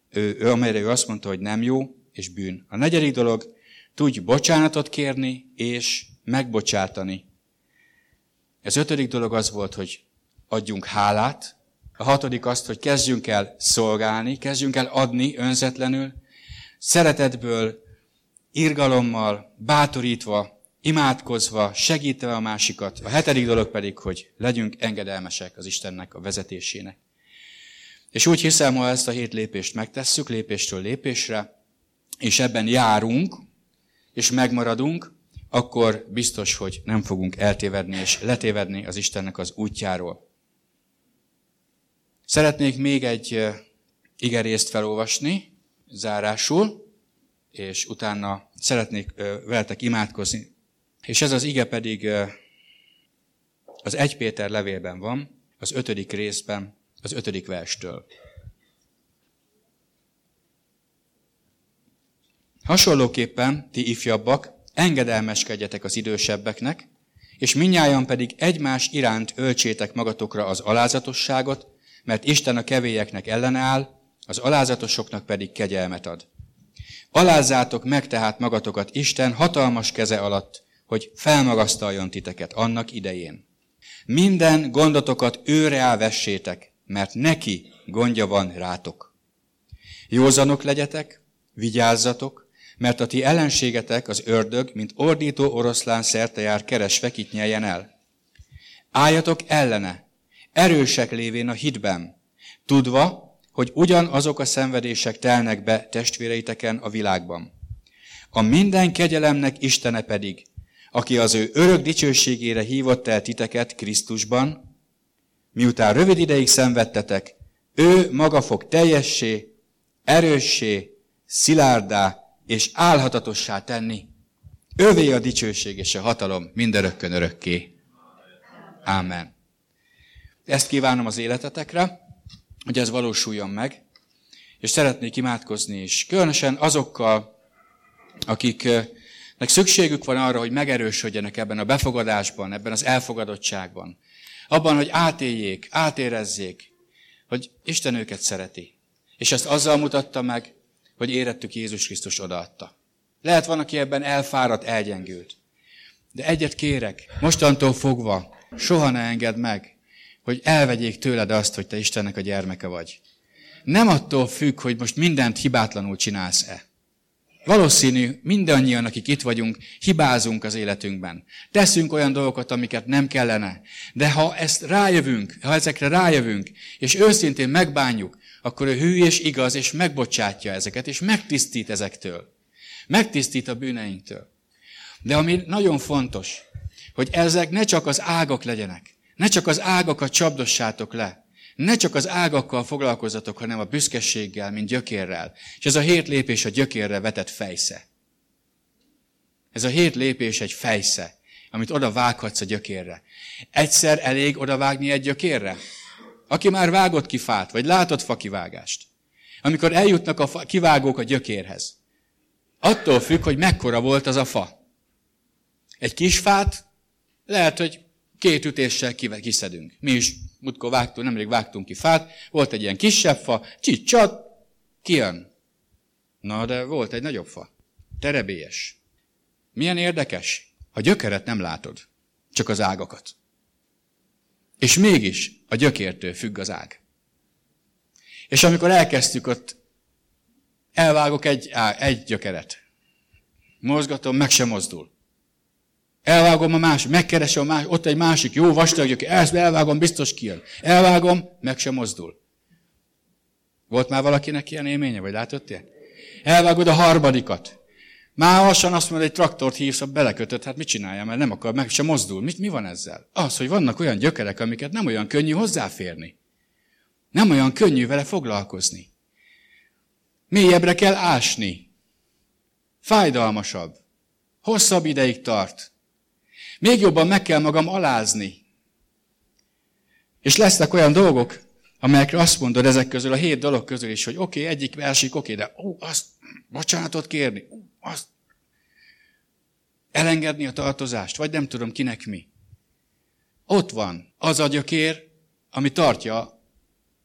A: ő, ő, amelyre ő azt mondta, hogy nem jó, és bűn. A negyedik dolog, tudj bocsánatot kérni és megbocsátani. Az ötödik dolog az volt, hogy adjunk hálát, a hatodik azt, hogy kezdjünk el szolgálni, kezdjünk el adni önzetlenül, szeretetből, irgalommal, bátorítva, imádkozva, segítve a másikat. A hetedik dolog pedig, hogy legyünk engedelmesek az Istennek a vezetésének. És úgy hiszem, ha ezt a hét lépést megtesszük, lépéstől lépésre, és ebben járunk, és megmaradunk, akkor biztos, hogy nem fogunk eltévedni és letévedni az Istennek az útjáról. Szeretnék még egy igerészt felolvasni, zárásul, és utána szeretnék veletek imádkozni. És ez az ige pedig az 1 Péter levélben van, az ötödik részben, az ötödik verstől. Hasonlóképpen, ti ifjabbak, engedelmeskedjetek az idősebbeknek, és minnyáján pedig egymás iránt öltsétek magatokra az alázatosságot, mert Isten a kevélyeknek ellenáll, az alázatosoknak pedig kegyelmet ad. Alázzátok meg tehát magatokat Isten hatalmas keze alatt, hogy felmagasztaljon titeket annak idején. Minden gondotokat őre elvessétek, mert neki gondja van rátok. Józanok legyetek, vigyázzatok, mert a ti ellenségetek, az ördög, mint ordító oroszlán szerte jár keresve, kit nyeljen el. Álljatok ellene, erősek lévén a hitben, tudva, hogy ugyanazok a szenvedések telnek be testvéreiteken a világban. A minden kegyelemnek Istene pedig, aki az ő örök dicsőségére hívott el titeket Krisztusban, miután rövid ideig szenvedtetek, ő maga fog teljessé, erőssé, szilárdá és álhatatossá tenni. Övé a dicsőség és a hatalom mindörökkön örökké. Ámen. Ezt kívánom az életetekre, hogy ez valósuljon meg, és szeretnék imádkozni is. Különösen azokkal, akiknek szükségük van arra, hogy megerősödjenek ebben a befogadásban, ebben az elfogadottságban. Abban, hogy átéljék, átérezzék, hogy Isten őket szereti. És ezt azzal mutatta meg, hogy érettük Jézus Krisztus odaadta. Lehet van, aki ebben elfáradt, elgyengült. De egyet kérek, mostantól fogva soha ne engedd meg, hogy elvegyék tőled azt, hogy te Istennek a gyermeke vagy. Nem attól függ, hogy most mindent hibátlanul csinálsz-e. Valószínű, mindannyian, akik itt vagyunk, hibázunk az életünkben. Teszünk olyan dolgokat, amiket nem kellene. De ha ezt rájövünk, ha ezekre rájövünk, és őszintén megbánjuk, akkor ő hű és igaz, és megbocsátja ezeket, és megtisztít ezektől. Megtisztít a bűneinktől. De ami nagyon fontos, hogy ezek ne csak az ágak legyenek, ne csak az ágakat csapdossátok le. Ne csak az ágakkal foglalkozzatok, hanem a büszkeséggel, mint gyökérrel. És ez a hét lépés a gyökérre vetett fejsze. Ez a hét lépés egy fejsze, amit oda vághatsz a gyökérre. Egyszer elég oda vágni egy gyökérre? Aki már vágott ki fát, vagy látott fa kivágást. Amikor eljutnak a fa, kivágók a gyökérhez. Attól függ, hogy mekkora volt az a fa. Egy kis fát lehet, hogy két ütéssel kiszedünk. Mi is mutkor vágtunk, nemrég vágtunk ki fát, volt egy ilyen kisebb fa, csicsat, kijön. Na, de volt egy nagyobb fa, terebélyes. Milyen érdekes? A gyökeret nem látod, csak az ágakat. És mégis a gyökértől függ az ág. És amikor elkezdtük ott, elvágok egy, á, egy gyökeret. Mozgatom, meg sem mozdul. Elvágom a másik, megkeresem a másik, ott egy másik jó vastag gyökér, ezt elvágom, biztos kijön. Elvágom, meg sem mozdul. Volt már valakinek ilyen élménye, vagy látott ilyen? Elvágod a harmadikat. Már lassan azt mondod, egy traktort hívsz, belekötött, hát mit csinálja, mert nem akar, meg sem mozdul. Mit, mi van ezzel? Az, hogy vannak olyan gyökerek, amiket nem olyan könnyű hozzáférni. Nem olyan könnyű vele foglalkozni. Mélyebbre kell ásni. Fájdalmasabb. Hosszabb ideig tart. Még jobban meg kell magam alázni. És lesznek olyan dolgok, amelyekre azt mondod ezek közül, a hét dolog közül is, hogy oké, okay, egyik versik, oké, okay, de ó, azt, bocsánatot kérni, ó, azt, elengedni a tartozást, vagy nem tudom kinek mi. Ott van az a gyökér, ami tartja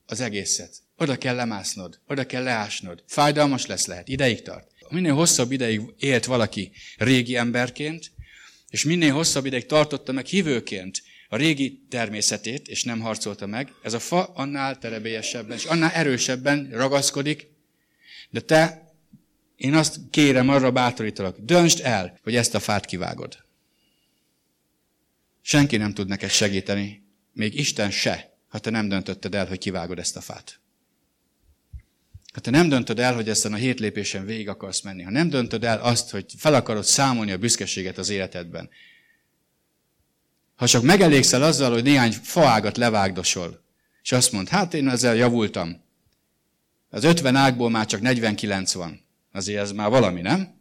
A: az egészet. Oda kell lemásznod, oda kell leásnod. Fájdalmas lesz lehet, ideig tart. Minél hosszabb ideig élt valaki régi emberként, és minél hosszabb ideig tartotta meg hívőként a régi természetét, és nem harcolta meg, ez a fa annál terebélyesebben, és annál erősebben ragaszkodik, de te, én azt kérem, arra bátorítalak, döntsd el, hogy ezt a fát kivágod. Senki nem tud neked segíteni, még Isten se, ha te nem döntötted el, hogy kivágod ezt a fát. Ha te nem döntöd el, hogy ezen a hét lépésen végig akarsz menni, ha nem döntöd el azt, hogy fel akarod számolni a büszkeséget az életedben, ha csak megelégszel azzal, hogy néhány faágat levágdosol, és azt mond, hát én ezzel javultam. Az 50 ágból már csak 49 van. Azért ez már valami, nem?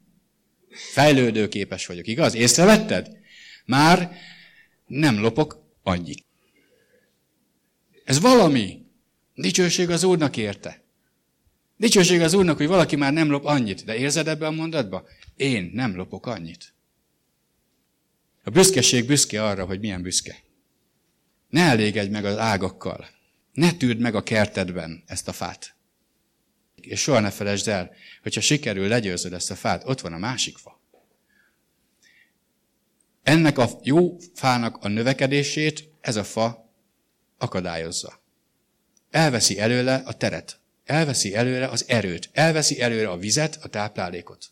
A: Fejlődőképes vagyok, igaz? Észrevetted? Már nem lopok annyit. Ez valami. Dicsőség az Úrnak érte. Dicsőség az Úrnak, hogy valaki már nem lop annyit. De érzed ebbe a mondatba? Én nem lopok annyit. A büszkeség büszke arra, hogy milyen büszke. Ne elégedj meg az ágakkal. Ne tűrd meg a kertedben ezt a fát. És soha ne felejtsd el, hogyha sikerül legyőzöd ezt a fát, ott van a másik fa. Ennek a jó fának a növekedését ez a fa akadályozza. Elveszi előle a teret. Elveszi előre az erőt. Elveszi előre a vizet, a táplálékot.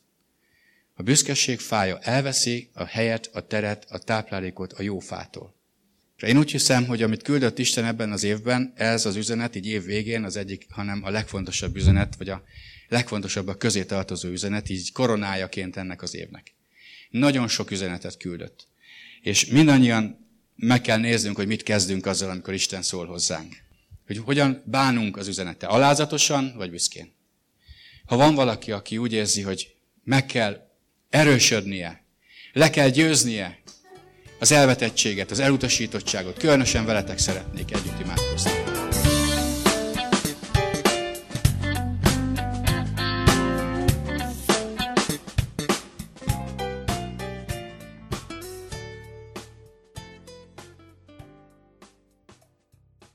A: A büszkeség fája elveszi a helyet, a teret, a táplálékot a jó fától. És én úgy hiszem, hogy amit küldött Isten ebben az évben, ez az üzenet, így év végén az egyik, hanem a legfontosabb üzenet, vagy a legfontosabb a közé tartozó üzenet, így koronájaként ennek az évnek. Nagyon sok üzenetet küldött. És mindannyian meg kell néznünk, hogy mit kezdünk azzal, amikor Isten szól hozzánk. Hogy hogyan bánunk az üzenete. Alázatosan, vagy büszkén. Ha van valaki, aki úgy érzi, hogy meg kell erősödnie, le kell győznie az elvetettséget, az elutasítottságot. Különösen veletek szeretnék együtt imádkozni.